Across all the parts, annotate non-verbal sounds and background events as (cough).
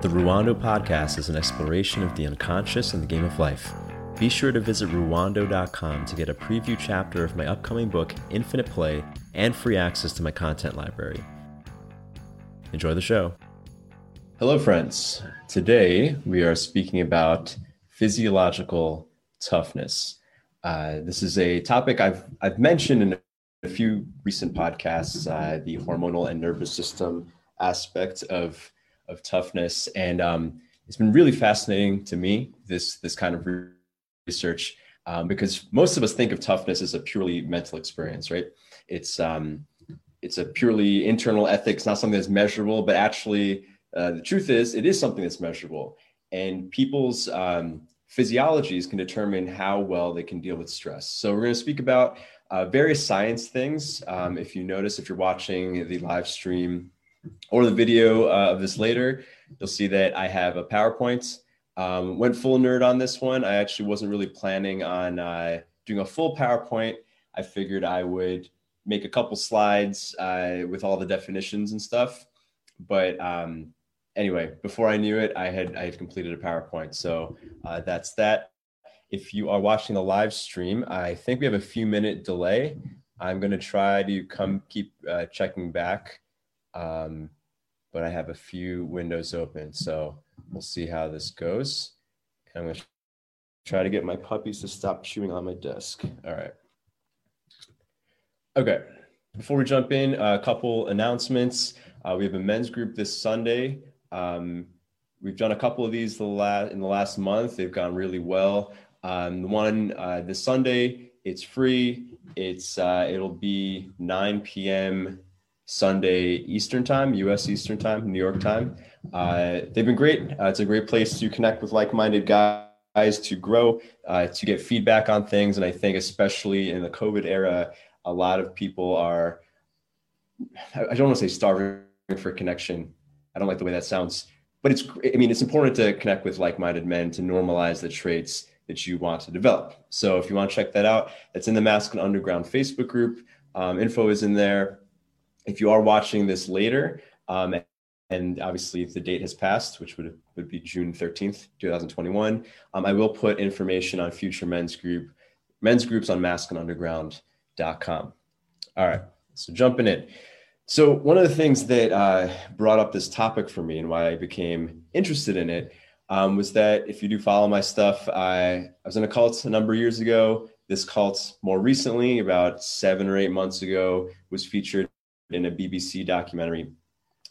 The Ruwando podcast is an exploration of the unconscious and the game of life. Be sure to visit ruwando.com to get a preview chapter of my upcoming book, Infinite Play, and free access to my content library. Enjoy the show. Hello, friends. Today we are speaking about physiological toughness. Uh, this is a topic I've I've mentioned in a few recent podcasts. Uh, the hormonal and nervous system aspect of of toughness, and um, it's been really fascinating to me this this kind of research um, because most of us think of toughness as a purely mental experience, right? It's um, it's a purely internal ethics, not something that's measurable, but actually uh, the truth is it is something that's measurable, and people's um, physiologies can determine how well they can deal with stress. So we're going to speak about uh, various science things. Um, if you notice, if you're watching the live stream or the video uh, of this later, you'll see that I have a PowerPoint. Um, went full nerd on this one. I actually wasn't really planning on uh, doing a full PowerPoint. I figured I would make a couple slides uh, with all the definitions and stuff. But um, anyway, before I knew it, I had I had completed a PowerPoint. So uh, that's that. If you are watching the live stream, I think we have a few minute delay. I'm going to try to come keep uh, checking back um, but I have a few windows open. So we'll see how this goes. And I'm going to try to get my puppies to stop chewing on my desk. All right. Okay. Before we jump in, a couple announcements. Uh, we have a men's group this Sunday. Um, we've done a couple of these the last in the last month. They've gone really well. Um, the one uh, this Sunday, it's free. It's uh, it'll be 9 p.m. Sunday Eastern Time, US Eastern Time, New York time. Uh, they've been great. Uh, it's a great place to connect with like minded guys, to grow, uh, to get feedback on things. And I think, especially in the COVID era, a lot of people are, I don't want to say starving for connection. I don't like the way that sounds, but it's, I mean, it's important to connect with like minded men to normalize the traits that you want to develop. So if you want to check that out, it's in the Masculine Underground Facebook group. Um, info is in there if you are watching this later, um, and obviously the date has passed, which would, would be June 13th, 2021, um, I will put information on future men's group, men's groups on masculineunderground.com. All right, so jumping in. So one of the things that uh, brought up this topic for me and why I became interested in it um, was that if you do follow my stuff, I, I was in a cult a number of years ago. This cult more recently, about seven or eight months ago, was featured in a BBC documentary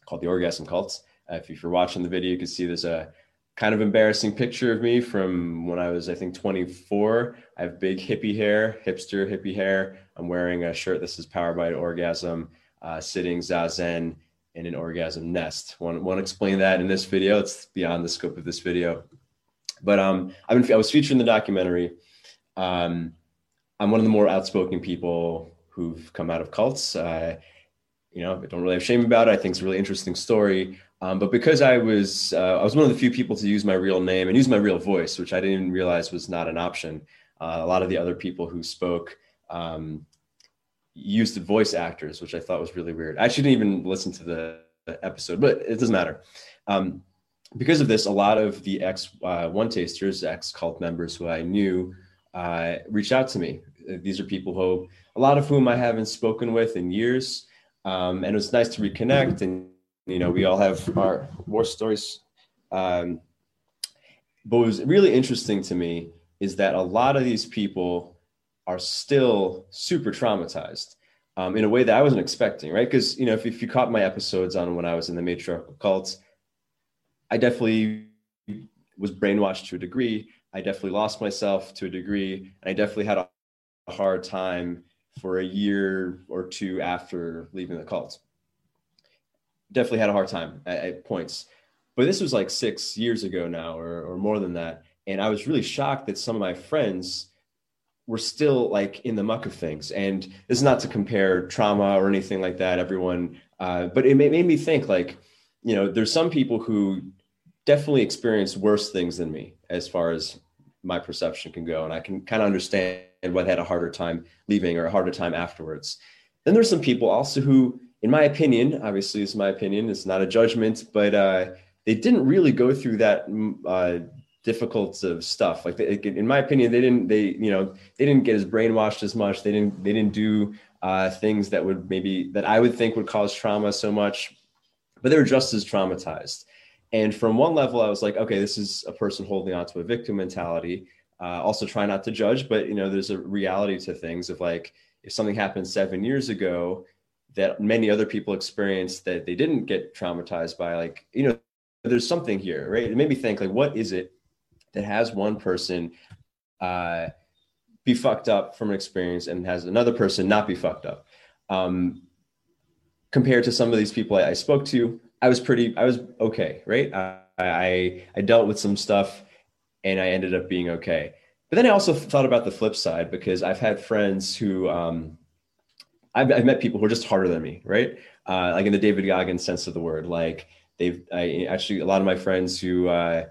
called The Orgasm Cults. Uh, if you're watching the video, you can see there's a kind of embarrassing picture of me from when I was, I think, 24. I have big hippie hair, hipster hippie hair. I'm wearing a shirt that says Power by Orgasm, uh, sitting zazen in an orgasm nest. Want won't explain that in this video? It's beyond the scope of this video. But um, I've been, I was featured in the documentary. Um, I'm one of the more outspoken people who've come out of cults. Uh, you know, I don't really have shame about it. I think it's a really interesting story. Um, but because I was, uh, I was one of the few people to use my real name and use my real voice, which I didn't even realize was not an option. Uh, a lot of the other people who spoke um, used voice actors, which I thought was really weird. I actually didn't even listen to the episode, but it doesn't matter. Um, because of this, a lot of the ex uh, OneTasters, ex cult members who I knew, uh, reached out to me. These are people who, a lot of whom I haven't spoken with in years. Um, and it was nice to reconnect. And, you know, we all have our war stories. Um, but what was really interesting to me is that a lot of these people are still super traumatized um, in a way that I wasn't expecting, right? Because, you know, if, if you caught my episodes on when I was in the matriarchal cults, I definitely was brainwashed to a degree. I definitely lost myself to a degree. And I definitely had a hard time for a year or two after leaving the cult. Definitely had a hard time at, at points. But this was like six years ago now, or, or more than that. And I was really shocked that some of my friends were still like in the muck of things. And this is not to compare trauma or anything like that, everyone, uh, but it made, made me think like, you know, there's some people who definitely experience worse things than me as far as my perception can go. And I can kind of understand and what had a harder time leaving or a harder time afterwards. Then there's some people also who, in my opinion, obviously it's my opinion, it's not a judgment, but uh, they didn't really go through that mm, uh, difficult of stuff. Like they, in my opinion, they didn't they you know they didn't get as brainwashed as much. They didn't they didn't do uh, things that would maybe that I would think would cause trauma so much, but they were just as traumatized. And from one level, I was like, okay, this is a person holding on to a victim mentality. Uh, also, try not to judge, but you know, there's a reality to things of like if something happened seven years ago that many other people experienced that they didn't get traumatized by, like you know, there's something here, right? It made me think like, what is it that has one person uh, be fucked up from an experience and has another person not be fucked up? Um, compared to some of these people I, I spoke to, I was pretty, I was okay, right? I, I, I dealt with some stuff and I ended up being okay. But then I also thought about the flip side because I've had friends who, um, I've, I've met people who are just harder than me, right? Uh, like in the David Goggins sense of the word, like they've I, actually a lot of my friends who uh,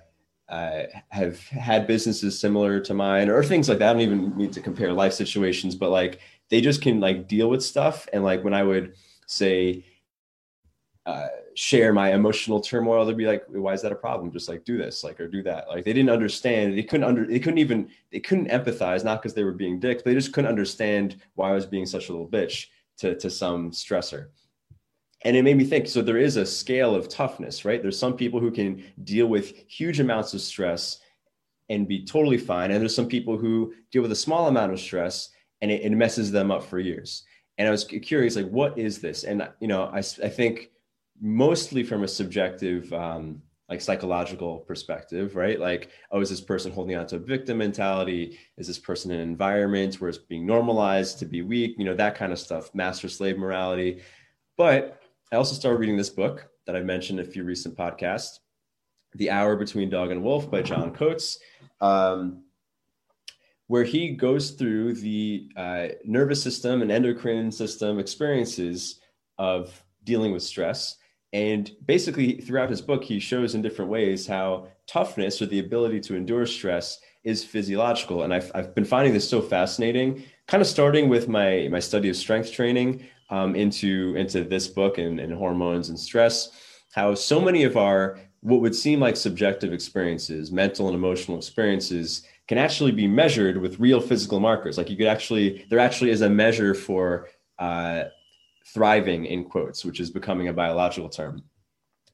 uh, have had businesses similar to mine or things like that. I don't even need to compare life situations, but like they just can like deal with stuff. And like when I would say, uh, share my emotional turmoil, they'd be like, "Why is that a problem? Just like do this, like or do that." Like they didn't understand. They couldn't under. They couldn't even. They couldn't empathize, not because they were being dicks. They just couldn't understand why I was being such a little bitch to to some stressor. And it made me think. So there is a scale of toughness, right? There's some people who can deal with huge amounts of stress and be totally fine, and there's some people who deal with a small amount of stress and it, it messes them up for years. And I was curious, like, what is this? And you know, I I think mostly from a subjective um, like psychological perspective right? Like oh is this person holding on to a victim mentality? Is this person in an environment where it's being normalized to be weak? You know that kind of stuff master slave morality. But i also started reading this book that i mentioned a few recent podcasts the hour between dog and wolf by john coates um, where he goes through the uh, nervous system and endocrine system experiences of dealing with stress and basically, throughout his book, he shows in different ways how toughness or the ability to endure stress is physiological. And I've, I've been finding this so fascinating, kind of starting with my, my study of strength training um, into, into this book and, and hormones and stress, how so many of our what would seem like subjective experiences, mental and emotional experiences, can actually be measured with real physical markers. Like you could actually, there actually is a measure for uh, thriving in quotes, which is becoming a biological term.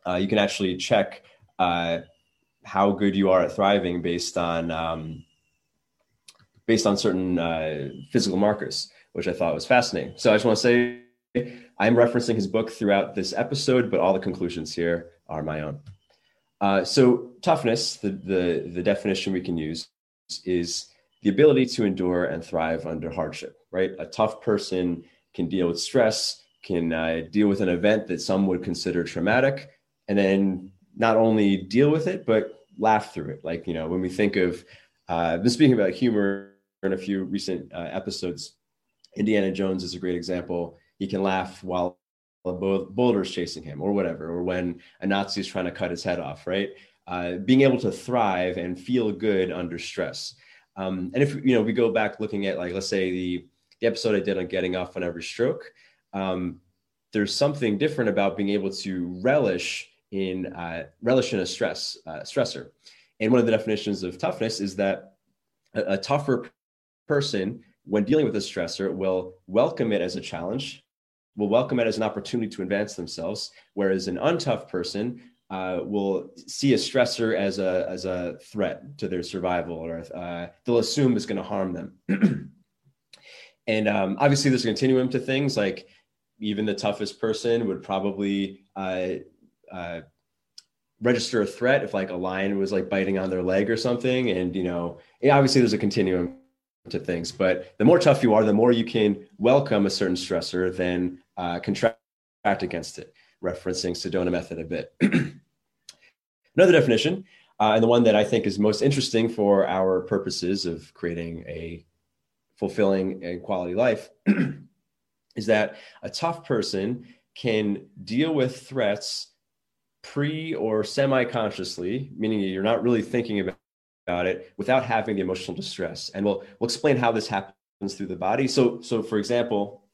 Uh, you can actually check uh, how good you are at thriving based on um, based on certain uh, physical markers, which I thought was fascinating. So I just want to say I'm referencing his book throughout this episode, but all the conclusions here are my own. Uh, so toughness, the, the the definition we can use is the ability to endure and thrive under hardship. Right, a tough person can deal with stress can uh, deal with an event that some would consider traumatic and then not only deal with it but laugh through it. Like you know when we think of uh, been speaking about humor in a few recent uh, episodes. Indiana jones is a great example. He can laugh while a boulder's chasing him or whatever or when a nazi is trying to cut his head off right? Uh, being able to thrive and feel good under stress. Um, and if you know we go back looking at like let's say the the episode i did on getting off on every stroke um, there's something different about being able to relish in uh, relish in a stress uh, stressor. And one of the definitions of toughness is that a, a tougher person, when dealing with a stressor, will welcome it as a challenge, will welcome it as an opportunity to advance themselves, whereas an untough person uh, will see a stressor as a as a threat to their survival, or uh, they'll assume it's going to harm them. (clears throat) and um, obviously, there's a continuum to things like even the toughest person would probably uh, uh, register a threat if like a lion was like biting on their leg or something. And, you know, obviously there's a continuum to things, but the more tough you are, the more you can welcome a certain stressor than uh, contract against it, referencing Sedona method a bit. (clears throat) Another definition, uh, and the one that I think is most interesting for our purposes of creating a fulfilling and quality life (clears throat) is that a tough person can deal with threats pre or semi consciously, meaning you're not really thinking about, it without having the emotional distress. And we'll, we'll explain how this happens through the body. So, so for example,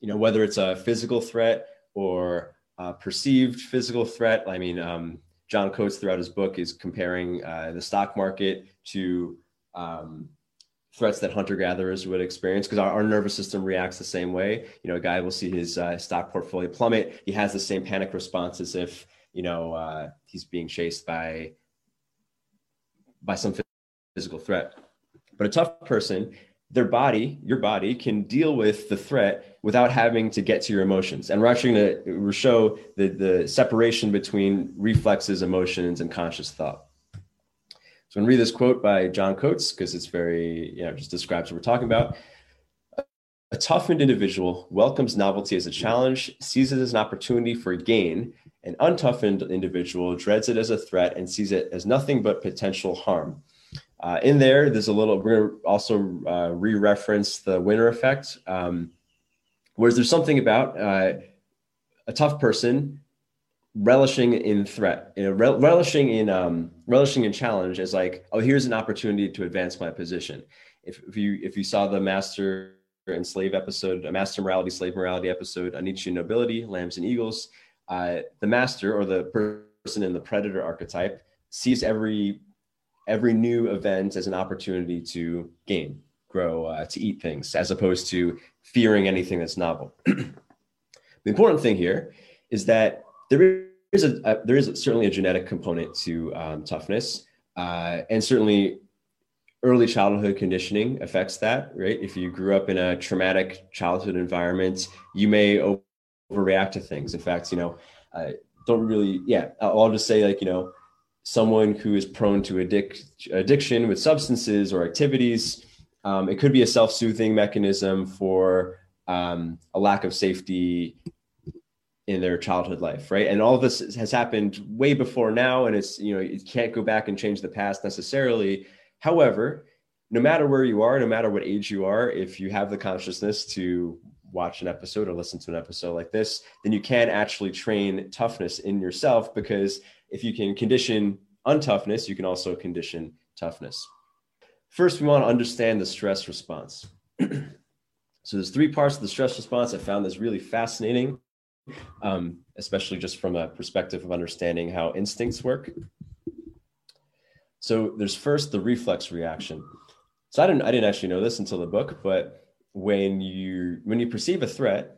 you know, whether it's a physical threat or a perceived physical threat, I mean, um, John Coates throughout his book is comparing uh, the stock market to um, threats that hunter gatherers would experience because our, our, nervous system reacts the same way. You know, a guy will see his uh, stock portfolio plummet. He has the same panic response as if you know uh, he's being chased by by some physical threat. But a tough person, their body, your body, can deal with the threat without having to get to your emotions. And we're actually going to show the, the separation between reflexes, emotions, and conscious thought. So I'm going to read this quote by John Coates because it's very, you know, just describes what we're talking about. A toughened individual welcomes novelty as a challenge, sees it as an opportunity for gain. An untoughened individual dreads it as a threat and sees it as nothing but potential harm. Uh, in there, there's a little, we're going to also uh, re reference the winner effect. Um, whereas there's something about uh, a tough person relishing in threat, you know, rel- relishing in um, relishing in challenge as like, oh, here's an opportunity to advance my position. If, if you if you saw the master and slave episode, a master morality, slave morality episode, Nietzsche nobility, lambs and eagles, uh, the master or the person in the predator archetype sees every every new event as an opportunity to gain, grow, uh, to eat things, as opposed to fearing anything that's novel. (clears throat) the important thing here is that there is a, a there is certainly a genetic component to um, toughness, uh, and certainly early childhood conditioning affects that. Right, if you grew up in a traumatic childhood environment, you may overreact to things. In fact, you know, uh, don't really. Yeah, I'll just say like you know, someone who is prone to addic- addiction with substances or activities. Um, it could be a self-soothing mechanism for um, a lack of safety in their childhood life right? And all of this has happened way before now and it's you know you can't go back and change the past necessarily. However no matter where you are no matter what age you are if you have the consciousness to watch an episode or listen to an episode like this then you can actually train toughness in yourself because if you can condition untoughness you can also condition toughness. First we want to understand the stress response. (clears throat) So there's three parts of the stress response. I found this really fascinating um, especially just from a perspective of understanding how instincts work. So there's first the reflex reaction. So I didn't I didn't actually know this until the book, but when you when you perceive a threat,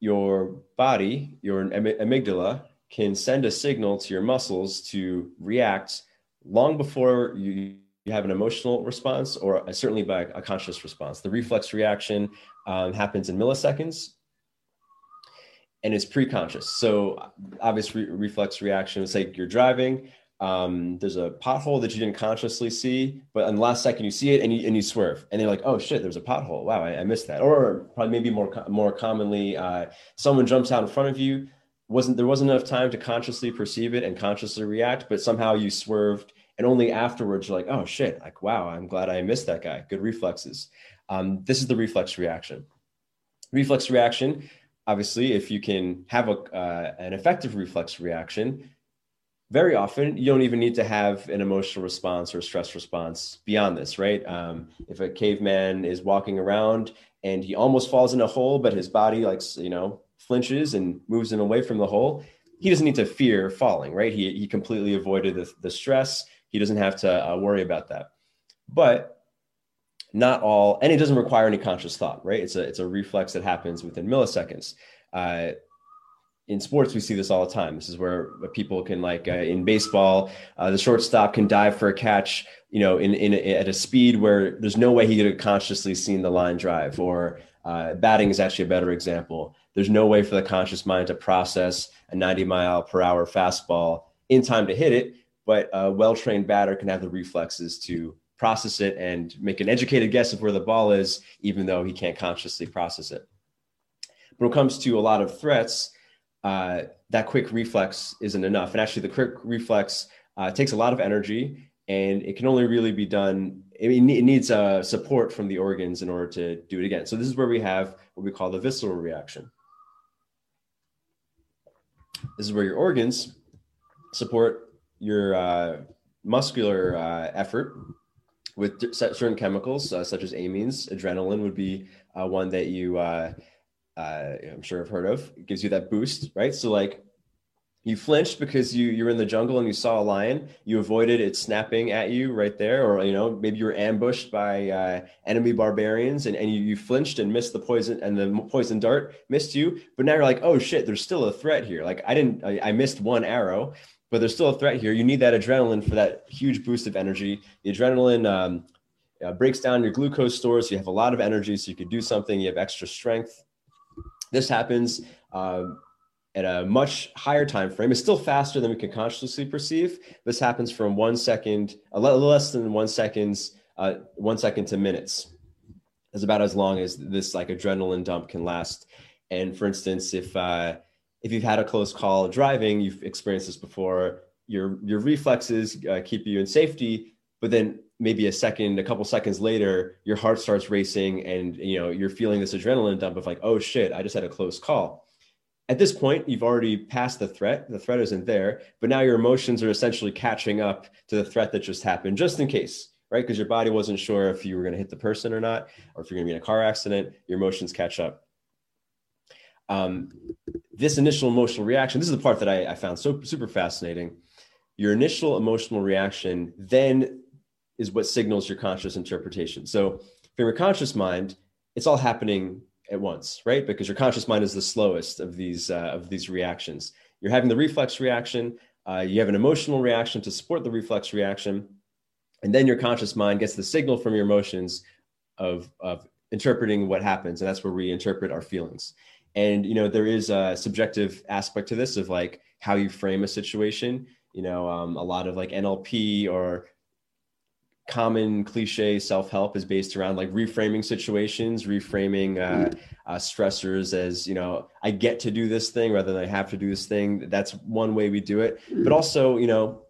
your body, your amygdala, can send a signal to your muscles to react long before you, you have an emotional response or certainly by a conscious response. The reflex reaction um, happens in milliseconds and it's pre-conscious. So obvious re- reflex reaction. It's like you're driving. Um, there's a pothole that you didn't consciously see, but in the last second you see it and you and you swerve, and they're like, "Oh shit, there's a pothole! Wow, I, I missed that." Or probably maybe more more commonly, uh, someone jumps out in front of you. wasn't There wasn't enough time to consciously perceive it and consciously react, but somehow you swerved, and only afterwards you're like, "Oh shit! Like wow, I'm glad I missed that guy. Good reflexes." Um, this is the reflex reaction. Reflex reaction obviously, if you can have a, uh, an effective reflex reaction, very often you don't even need to have an emotional response or stress response beyond this, right? Um, if a caveman is walking around and he almost falls in a hole, but his body, like, you know, flinches and moves him away from the hole, he doesn't need to fear falling, right? He, he completely avoided the, the stress. He doesn't have to uh, worry about that. But not all, and it doesn't require any conscious thought, right? It's a it's a reflex that happens within milliseconds. Uh, in sports, we see this all the time. This is where people can, like uh, in baseball, uh, the shortstop can dive for a catch, you know, in, in at a speed where there's no way he could have consciously seen the line drive. Or uh, batting is actually a better example. There's no way for the conscious mind to process a 90 mile per hour fastball in time to hit it, but a well trained batter can have the reflexes to process it and make an educated guess of where the ball is, even though he can't consciously process it. But when it comes to a lot of threats, uh, that quick reflex isn't enough. And actually, the quick reflex uh, takes a lot of energy and it can only really be done, it, it needs uh, support from the organs in order to do it again. So, this is where we have what we call the visceral reaction. This is where your organs support your uh, muscular uh, effort with certain chemicals, uh, such as amines. Adrenaline would be uh, one that you, uh, uh, I'm sure, have heard of. It gives you that boost, right? So, like, you flinched because you you're in the jungle and you saw a lion you avoided it snapping at you right there or you know maybe you were ambushed by uh, enemy barbarians and, and you, you flinched and missed the poison and the poison dart missed you but now you're like oh shit there's still a threat here like i didn't i, I missed one arrow but there's still a threat here you need that adrenaline for that huge boost of energy the adrenaline um, uh, breaks down your glucose stores so you have a lot of energy so you could do something you have extra strength this happens uh, at a much higher time frame. It's still faster than we can consciously perceive. This happens from one second, a little less than one seconds, uh, one second to minutes. Is about as long as this like adrenaline dump can last. And for instance, if uh, if you've had a close call driving, you've experienced this before. Your your reflexes uh, keep you in safety, but then maybe a second, a couple seconds later, your heart starts racing, and you know you're feeling this adrenaline dump of like, oh shit, I just had a close call at this point, you've already passed the threat. The threat isn't there, but now your emotions are essentially catching up to the threat that just happened, just in case, right? Because your body wasn't sure if you were going to hit the person or not, or if you're going to be in a car accident. Your emotions catch up. Um, this initial emotional reaction, this is the part that I, I found so super fascinating. Your initial emotional reaction then is what signals your conscious interpretation. So, from your conscious mind, it's all happening at once, right? Because your conscious mind is the slowest of these uh, of these reactions. You're having the reflex reaction. Uh, you have an emotional reaction to support the reflex reaction, and then your conscious mind gets the signal from your emotions of of interpreting what happens, and that's where we interpret our feelings. And you know there is a subjective aspect to this of like how you frame a situation. You know, um, a lot of like NLP or common cliche self-help is based around like reframing situations reframing uh, uh, stressors as you know i get to do this thing rather than i have to do this thing that's one way we do it but also you know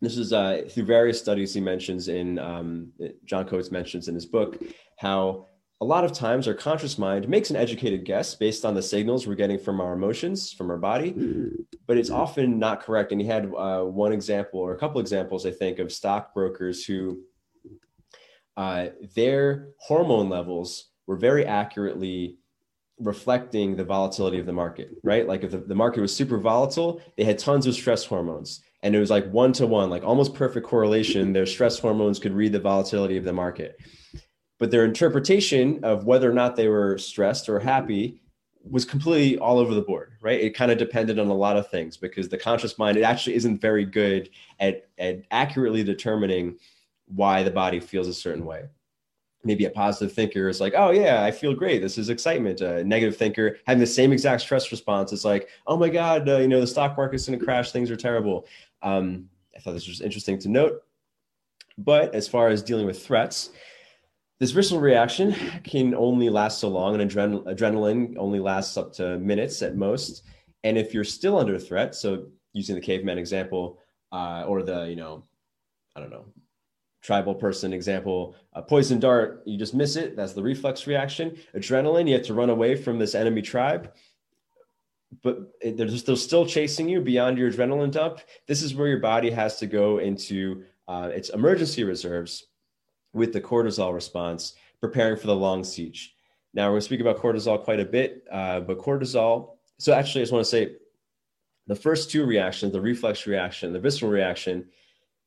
this is uh, through various studies he mentions in um, john coates mentions in his book how a lot of times our conscious mind makes an educated guess based on the signals we're getting from our emotions from our body but it's often not correct. And he had uh, one example or a couple examples i think of stockbrokers who uh, their hormone levels were very accurately reflecting the volatility of the market right? Like if the, the market was super volatile they had tons of stress hormones. And it was like one to one like almost perfect correlation. Their stress hormones could read the volatility of the market but their interpretation of whether or not they were stressed or happy was completely all over the board right? It kind of depended on a lot of things because the conscious mind it actually isn't very good at, at accurately determining why the body feels a certain way. Maybe a positive thinker is like oh yeah i feel great. This is excitement. A negative thinker having the same exact stress response it's like oh my god uh, you know the stock market's going to crash. Things are terrible. Um, i thought this was interesting to note but as far as dealing with threats this visceral reaction can only last so long, and adren- adrenaline only lasts up to minutes at most. And if you're still under threat, so using the caveman example, uh, or the you know, I don't know, tribal person example, a poison dart, you just miss it. That's the reflex reaction. Adrenaline, you have to run away from this enemy tribe, but they're, just, they're still chasing you beyond your adrenaline dump. This is where your body has to go into uh, its emergency reserves with the cortisol response, preparing for the long siege. Now, we're going to speak about cortisol quite a bit, uh, but cortisol. So, actually, I just want to say the first two reactions, the reflex reaction, the visceral reaction,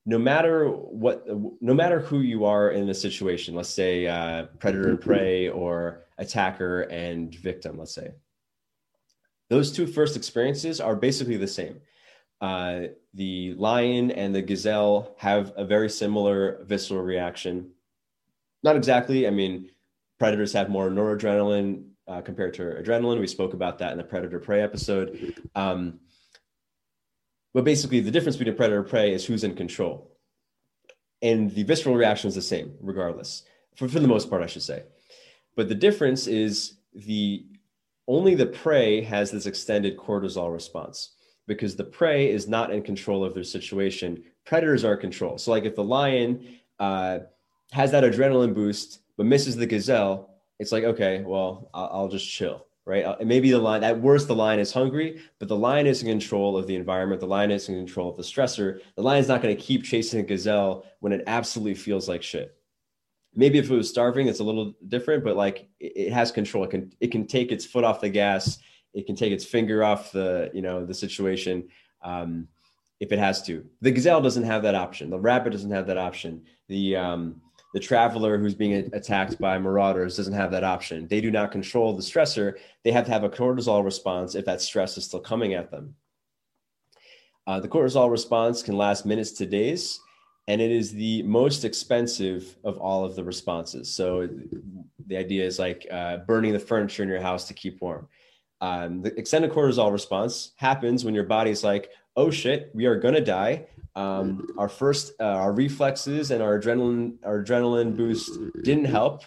no matter what, no matter who you are in a situation, let's say uh, predator and prey or attacker and victim, let's say, those two first experiences are basically the same. Uh, the lion and the gazelle have a very similar visceral reaction. Not exactly. I mean, predators have more noradrenaline uh, compared to adrenaline. We spoke about that in the predator prey episode. Um, but basically, the difference between predator prey is who's in control. And the visceral reaction is the same, regardless, for, for the most part, I should say. But the difference is the only the prey has this extended cortisol response because the prey is not in control of their situation. Predators are in control. So, like if the lion uh, has that adrenaline boost but misses the gazelle, it's like, okay, well, I'll, I'll just chill, right? Uh, maybe the lion, at worst, the lion is hungry, but the lion is in control of the environment. The lion is in control of the stressor. The lion's not going to keep chasing a gazelle when it absolutely feels like shit. Maybe if it was starving, it's a little different, but like it, it has control. It can it can take its foot off the gas it can take its finger off the you know the situation um, if it has to. The gazelle doesn't have that option. The rabbit doesn't have that option. The um, the traveler who's being attacked by marauders doesn't have that option. They do not control the stressor. They have to have a cortisol response if that stress is still coming at them. Uh, the cortisol response can last minutes to days, and it is the most expensive of all of the responses. So the idea is like uh, burning the furniture in your house to keep warm. Um, the extended cortisol response happens when your body's like, oh shit, we are gonna die. Um, our first, uh, our reflexes and our adrenaline, our adrenaline boost didn't help.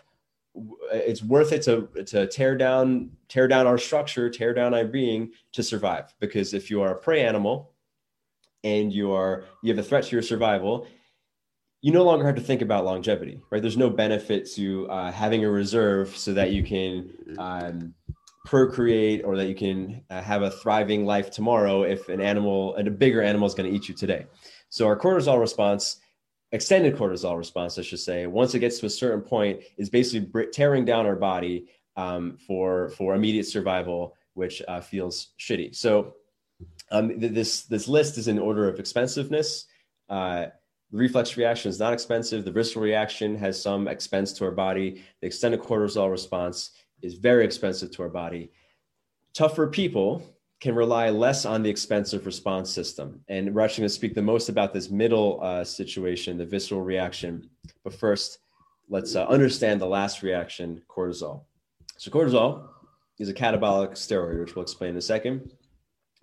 It's worth it to to tear down, tear down our structure, tear down our being to survive. Because if you are a prey animal, and you are you have a threat to your survival, you no longer have to think about longevity, right? There's no benefit to uh, having a reserve so that you can um, procreate or that you can uh, have a thriving life tomorrow if an animal and a bigger animal is going to eat you today. So our cortisol response, extended cortisol response, I should say, once it gets to a certain point, is basically tearing down our body um, for for immediate survival, which uh, feels shitty. So um, this this list is in order of expensiveness. Uh, the reflex reaction is not expensive. The visceral reaction has some expense to our body. The extended cortisol response is very expensive to our body. Tougher people can rely less on the expensive response system. And we're actually going to speak the most about this middle uh, situation, the visceral reaction. But first, let's uh, understand the last reaction, cortisol. So, cortisol is a catabolic steroid, which we'll explain in a second.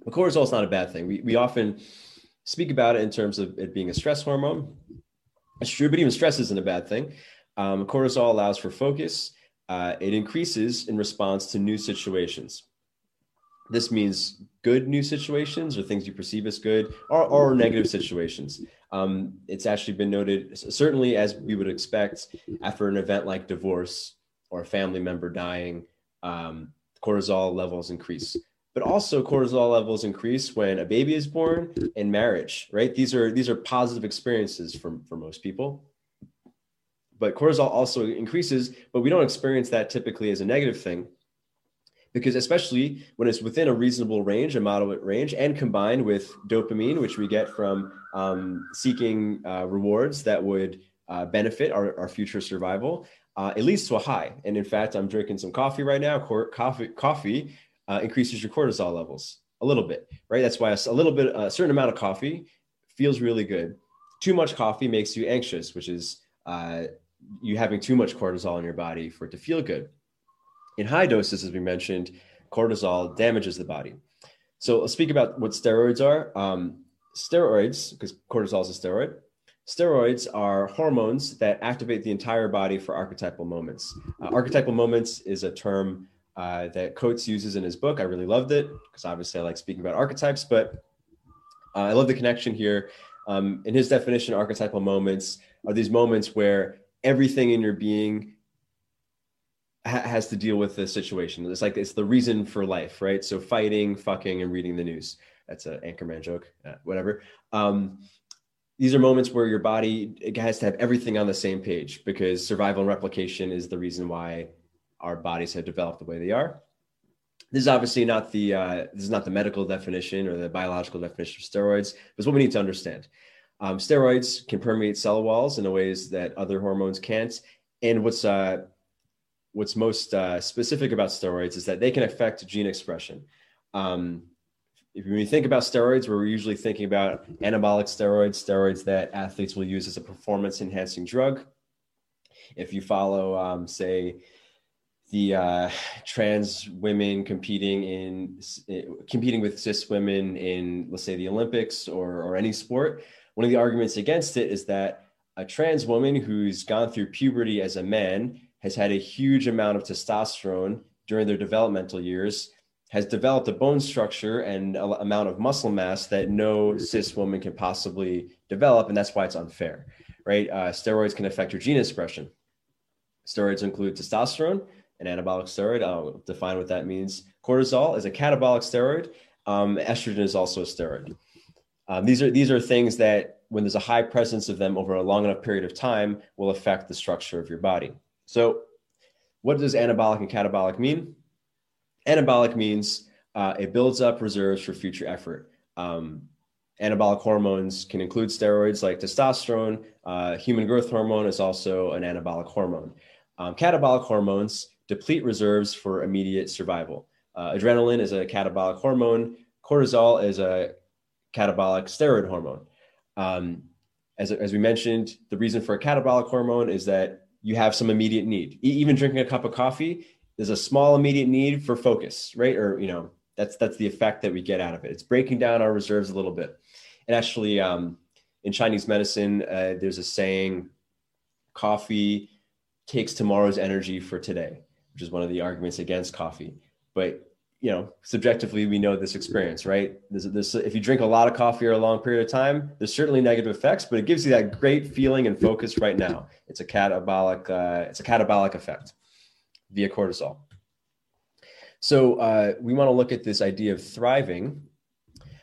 But cortisol is not a bad thing. We, we often speak about it in terms of it being a stress hormone. It's true, but even stress isn't a bad thing. Um, cortisol allows for focus. Uh, it increases in response to new situations. This means good new situations or things you perceive as good, or, or negative situations. Um, it's actually been noted, certainly as we would expect after an event like divorce or a family member dying, um, cortisol levels increase. But also cortisol levels increase when a baby is born and marriage right? These are these are positive experiences for, for most people. But cortisol also increases but we don't experience that typically as a negative thing because especially when it's within a reasonable range a moderate range and combined with dopamine which we get from um, seeking uh, rewards that would uh, benefit our, our future survival uh, it leads to a high and in fact i'm drinking some coffee right now coffee coffee uh, increases your cortisol levels a little bit, right? That's why a, little bit, a certain amount of coffee feels really good. Too much coffee makes you anxious, which is uh, you having too much cortisol in your body for it to feel good. In high doses, as we mentioned, cortisol damages the body. So let's speak about what steroids are. Um, steroids, because cortisol is a steroid, steroids are hormones that activate the entire body for archetypal moments. Uh, archetypal moments is a term uh, that Coates uses in his book. I really loved it because obviously I like speaking about archetypes, but uh, I love the connection here. Um, in his definition, archetypal moments are these moments where everything in your being ha- has to deal with the situation. It's like it's the reason for life, right? So fighting, fucking, and reading the news. That's an Anchorman joke, uh, whatever. Um, these are moments where your body has to have everything on the same page because survival and replication is the reason why our bodies have developed the way they are. This is obviously not the uh, this is not the medical definition or the biological definition of steroids, but it's what we need to understand. Um, steroids can permeate cell walls in ways that other hormones can't. And what's uh, what's most uh, specific about steroids is that they can affect gene expression. Um, if you think about steroids, we're usually thinking about anabolic steroids, steroids that athletes will use as a performance enhancing drug. If you follow, um, say, the uh, trans women competing in competing with cis women in let's say the olympics or, or any sport one of the arguments against it is that a trans woman who's gone through puberty as a man has had a huge amount of testosterone during their developmental years has developed a bone structure and amount of muscle mass that no cis woman can possibly develop and that's why it's unfair right uh, steroids can affect your gene expression steroids include testosterone an anabolic steroid. I'll define what that means. Cortisol is a catabolic steroid. Um, estrogen is also a steroid. Um, these are these are things that, when there's a high presence of them over a long enough period of time, will affect the structure of your body. So, what does anabolic and catabolic mean? Anabolic means uh, it builds up reserves for future effort. Um, anabolic hormones can include steroids like testosterone. Uh, human growth hormone is also an anabolic hormone. Um, catabolic hormones deplete reserves for immediate survival. Uh, adrenaline is a catabolic hormone. Cortisol is a catabolic steroid hormone. Um, as, as we mentioned, the reason for a catabolic hormone is that you have some immediate need. E- even drinking a cup of coffee, there's a small immediate need for focus, right? Or you know, that's that's the effect that we get out of it. It's breaking down our reserves a little bit. And actually, um, in Chinese medicine, uh, there's a saying, "Coffee takes tomorrow's energy for today," which is one of the arguments against coffee. But you know, subjectively, we know this experience, right? There's, there's, if you drink a lot of coffee or a long period of time, there's certainly negative effects, but it gives you that great feeling and focus right now. It's a catabolic, uh, it's a catabolic effect via cortisol. So uh, we want to look at this idea of thriving.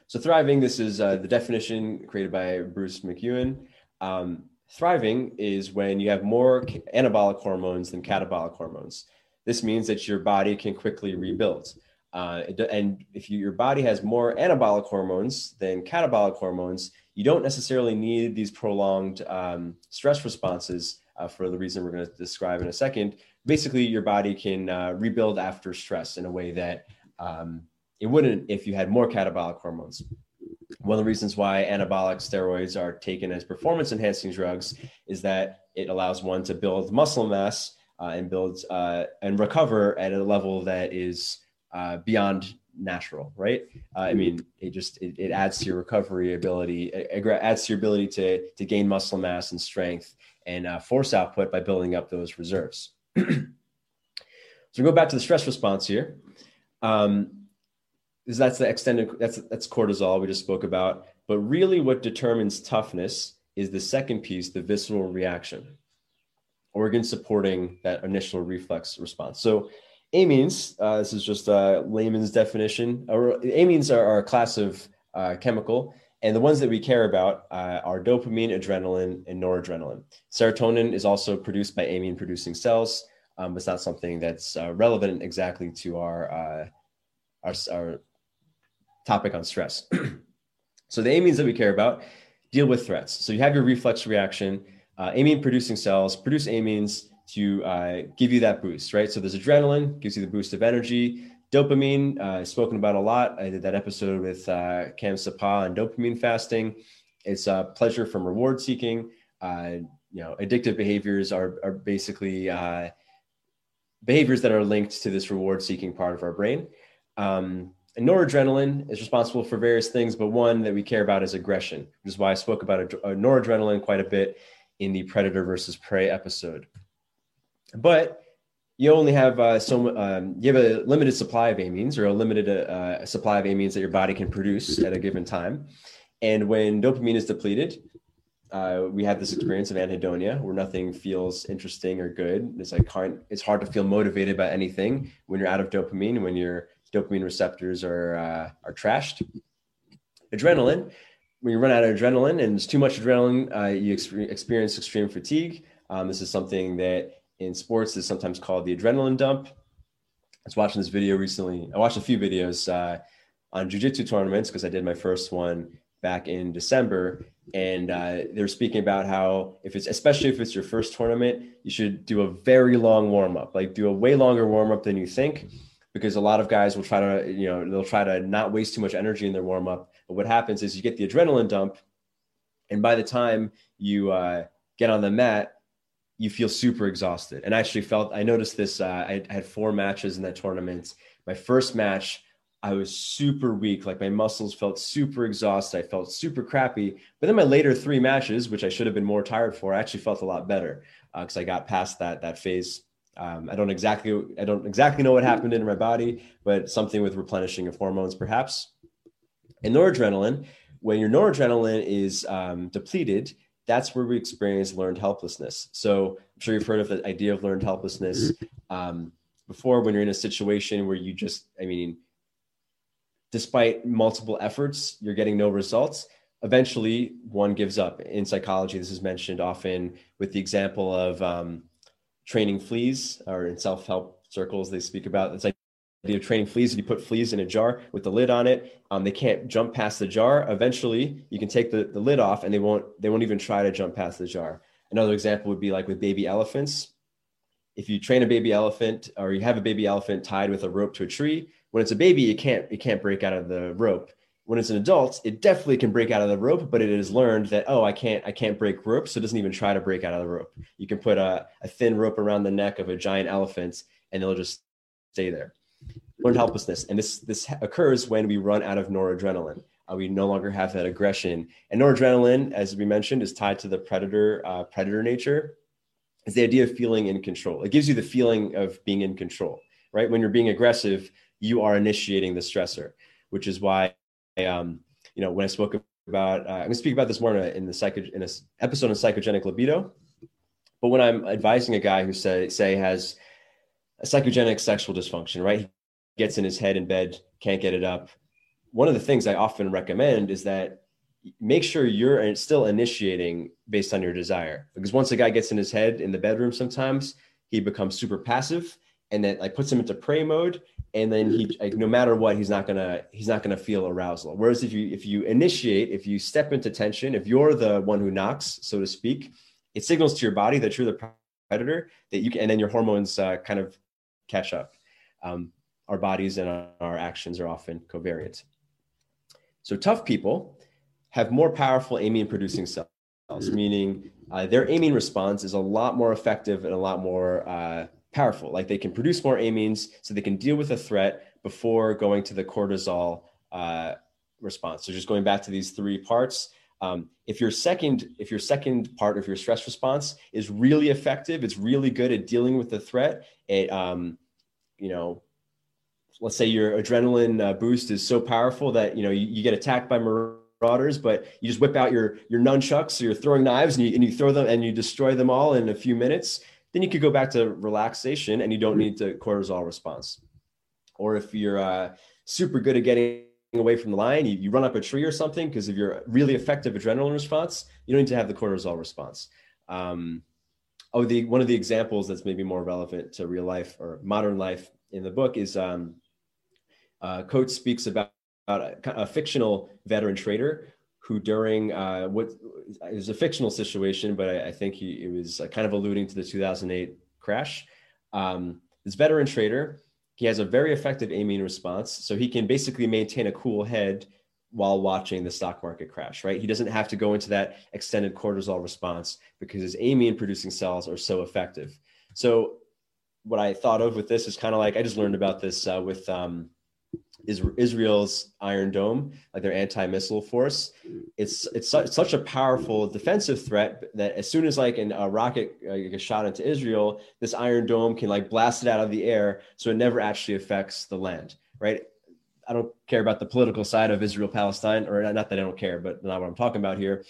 So thriving, this is uh, the definition created by Bruce McEwen. Um, thriving is when you have more anabolic hormones than catabolic hormones. This means that your body can quickly rebuild. Uh, and if you, your body has more anabolic hormones than catabolic hormones, you don't necessarily need these prolonged um, stress responses uh, for the reason we're going to describe in a second. Basically, your body can uh, rebuild after stress in a way that um, it wouldn't if you had more catabolic hormones. One of the reasons why anabolic steroids are taken as performance enhancing drugs is that it allows one to build muscle mass uh, and build uh, and recover at a level that is uh, beyond natural, right? Uh, I mean, it just it, it, adds to your recovery ability, it, adds to your ability to to gain muscle mass and strength and uh, force output by building up those reserves. (clears throat) so we go back to the stress response here. Um, that's the extended that's that's cortisol we just spoke about. But really, what determines toughness is the second piece, the visceral reaction, organ supporting that initial reflex response. So amines, uh, this is just a layman's definition. amines are, are, a class of uh, chemical, and the ones that we care about uh, are dopamine, adrenaline, and noradrenaline. Serotonin is also produced by amine producing cells, um, but it's not something that's uh, relevant exactly to our, uh, our, our topic on stress. (clears throat) so the amines that we care about deal with threats. So you have your reflex reaction. Uh, amine producing cells produce amines to uh, give you that boost, right? So there's adrenaline, gives you the boost of energy. Dopamine, uh, spoken about a lot. I did that episode with uh, Cam Sepah on dopamine fasting. It's a pleasure from reward seeking. Uh, you know, addictive behaviors are, are basically uh, behaviors that are linked to this reward seeking part of our brain. Um, and noradrenaline is responsible for various things, but one that we care about is aggression, which is why I spoke about a noradrenaline quite a bit in the predator versus prey episode but you only have uh, so um, you have a limited supply of amines or a limited uh, supply of amines that your body can produce at a given time. And when dopamine is depleted, uh, we have this experience of anhedonia where nothing feels interesting or good. It's like hard, it's hard to feel motivated by anything when you're out of dopamine, when your dopamine receptors are uh, are trashed. Adrenaline, when you run out of adrenaline and there's too much adrenaline, uh, you experience extreme fatigue. Um, this is something that in sports is sometimes called the adrenaline dump. I was watching this video recently. I watched a few videos uh, on jujitsu tournaments because I did my first one back in December, and uh, they were speaking about how if it's especially if it's your first tournament, you should do a very long warm up, like do a way longer warm up than you think, because a lot of guys will try to you know they'll try to not waste too much energy in their warm up. But what happens is you get the adrenaline dump, and by the time you uh, get on the mat, you feel super exhausted. And I actually felt, I noticed this. Uh, I had four matches in that tournament. My first match, I was super weak. Like my muscles felt super exhausted. I felt super crappy. But then my later three matches, which I should have been more tired for, I actually felt a lot better because uh, I got past that that phase. Um, I don't exactly I don't exactly know what happened in my body, but something with replenishing of hormones, perhaps. And noradrenaline, when your noradrenaline is um, depleted, that's where we experience learned helplessness. So I'm sure you've heard of the idea of learned helplessness um, before when you're in a situation where you just, I mean, despite multiple efforts, you're getting no results. Eventually, one gives up. In psychology, this is mentioned often with the example of um, training fleas, or in self help circles, they speak about this of training fleas if you put fleas in a jar with the lid on it um, they can't jump past the jar. Eventually you can take the, the lid off and they won't they won't even try to jump past the jar. Another example would be like with baby elephants. If you train a baby elephant or you have a baby elephant tied with a rope to a tree when it's a baby it can't it can't break out of the rope. When it's an adult it definitely can break out of the rope but it has learned that oh i can't i can't break rope so it doesn't even try to break out of the rope. You can put a, a thin rope around the neck of a giant elephant and they'll just stay there learned helplessness. And this, this occurs when we run out of noradrenaline. Uh, we no longer have that aggression. And noradrenaline, as we mentioned, is tied to the predator uh, predator nature. Is the idea of feeling in control. It gives you the feeling of being in control, right? When you're being aggressive, you are initiating the stressor, which is why, um, you know, when I spoke about, uh, I'm going to speak about this more in, a, in the psycho, in an episode on psychogenic libido. But when I'm advising a guy who say say has a psychogenic sexual dysfunction, right? Gets in his head in bed, can't get it up. One of the things I often recommend is that make sure you're still initiating based on your desire. Because once a guy gets in his head in the bedroom, sometimes he becomes super passive and then like puts him into prey mode. And then he, like, no matter what, he's not gonna, he's not gonna feel arousal. Whereas if you, if you initiate, if you step into tension, if you're the one who knocks, so to speak, it signals to your body that you're the predator that you can, and then your hormones uh, kind of catch up. Um, our bodies and our actions are often covariant. So tough people have more powerful amine producing cells, meaning uh, their amine response is a lot more effective and a lot more uh, powerful. Like they can produce more amines so they can deal with a threat before going to the cortisol uh, response. So just going back to these three parts, um, if your second if your second part of your stress response is really effective, it's really good at dealing with the threat. It um, you know let's say your adrenaline uh, boost is so powerful that you know you, you, get attacked by marauders but you just whip out your your nunchucks so you're throwing knives and you, and you throw them and you destroy them all in a few minutes then you could go back to relaxation and you don't need to cortisol response. Or if you're uh, super good at getting away from the lion you, you run up a tree or something because of your really effective adrenaline response you don't need to have the cortisol response. Um, oh the one of the examples that's maybe more relevant to real life or modern life in the book is um, uh, Coates speaks about, about a, a, fictional veteran trader who, during uh, what is a fictional situation, but I, I think he it was uh, kind of alluding to the 2008 crash. Um, this veteran trader, he has a very effective amine response, so he can basically maintain a cool head while watching the stock market crash, right? He doesn't have to go into that extended cortisol response because his amine producing cells are so effective. So what I thought of with this is kind of like I just learned about this uh, with um, Israel's Iron Dome, like their anti-missile force. It's it's, su- such a powerful defensive threat that as soon as like an, a rocket uh, gets shot into Israel, this Iron Dome can like blast it out of the air, so it never actually affects the land, right? I don't care about the political side of Israel Palestine, or not that I don't care, but not what I'm talking about here.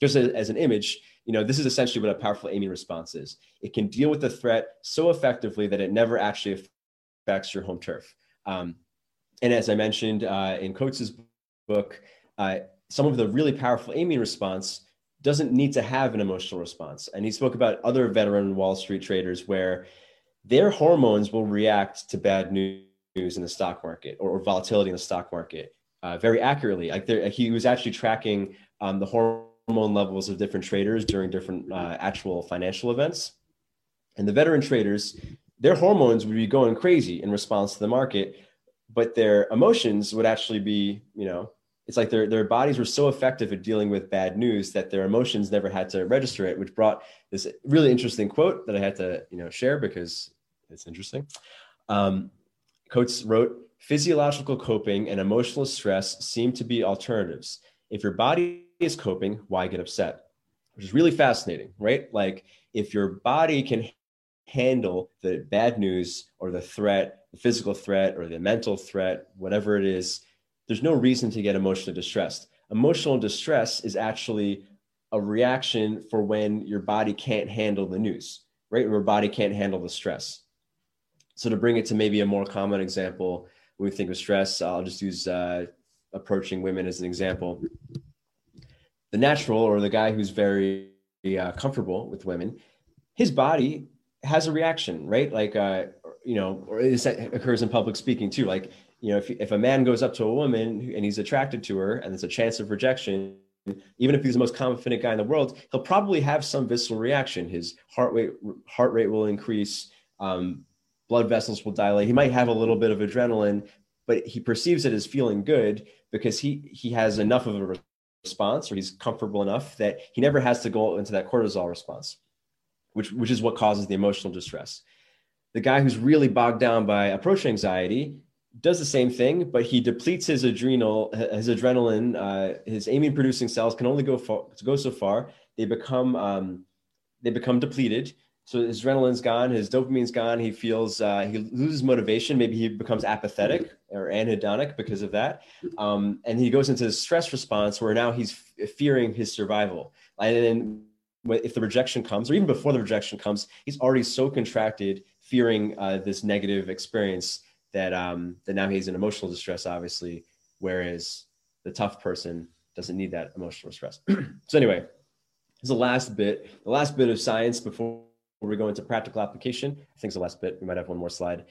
Just as, as an image, you know, this is essentially what a powerful amine response is. It can deal with the threat so effectively that it never actually affects your home turf. Um, and as I mentioned uh, in Coates's book, uh, some of the really powerful amine response doesn't need to have an emotional response. And he spoke about other veteran Wall Street traders where their hormones will react to bad news in the stock market or, or volatility in the stock market uh, very accurately. Like he was actually tracking um, the hormone levels of different traders during different uh, actual financial events. And the veteran traders, their hormones would be going crazy in response to the market but their emotions would actually be, you know, it's like their, their bodies were so effective at dealing with bad news that their emotions never had to register it, which brought this really interesting quote that I had to, you know, share because it's interesting. Um, Coates wrote, physiological coping and emotional stress seem to be alternatives. If your body is coping, why get upset? Which is really fascinating, right? Like if your body can handle the bad news or the threat, the physical threat or the mental threat, whatever it is, there's no reason to get emotionally distressed. Emotional distress is actually a reaction for when your body can't handle the news, right? Your body can't handle the stress. So to bring it to maybe a more common example, when we think of stress, I'll just use uh, approaching women as an example. The natural or the guy who's very uh, comfortable with women, his body has a reaction, right? Like uh, you know, or this occurs in public speaking too. Like, you know, if, if a man goes up to a woman and he's attracted to her and there's a chance of rejection, even if he's the most confident guy in the world, he'll probably have some visceral reaction. His heart rate, heart rate will increase, um, blood vessels will dilate. He might have a little bit of adrenaline, but he perceives it as feeling good because he he has enough of a response or he's comfortable enough that he never has to go into that cortisol response, which which is what causes the emotional distress. The guy who's really bogged down by approach anxiety does the same thing, but he depletes his adrenal, his adrenaline, uh, his amine producing cells can only go far, go so far. They become um, they become depleted. So his adrenaline's gone, his dopamine's gone. He feels uh, he loses motivation. Maybe he becomes apathetic or anhedonic because of that, um, and he goes into a stress response where now he's fearing his survival. And then if the rejection comes, or even before the rejection comes, he's already so contracted, fearing uh, this negative experience that um, that now he's in emotional distress, obviously, whereas the tough person doesn't need that emotional stress. (clears throat) so anyway, is the last bit, the last bit of science before we go into practical application. I think it's the last bit. We might have one more slide,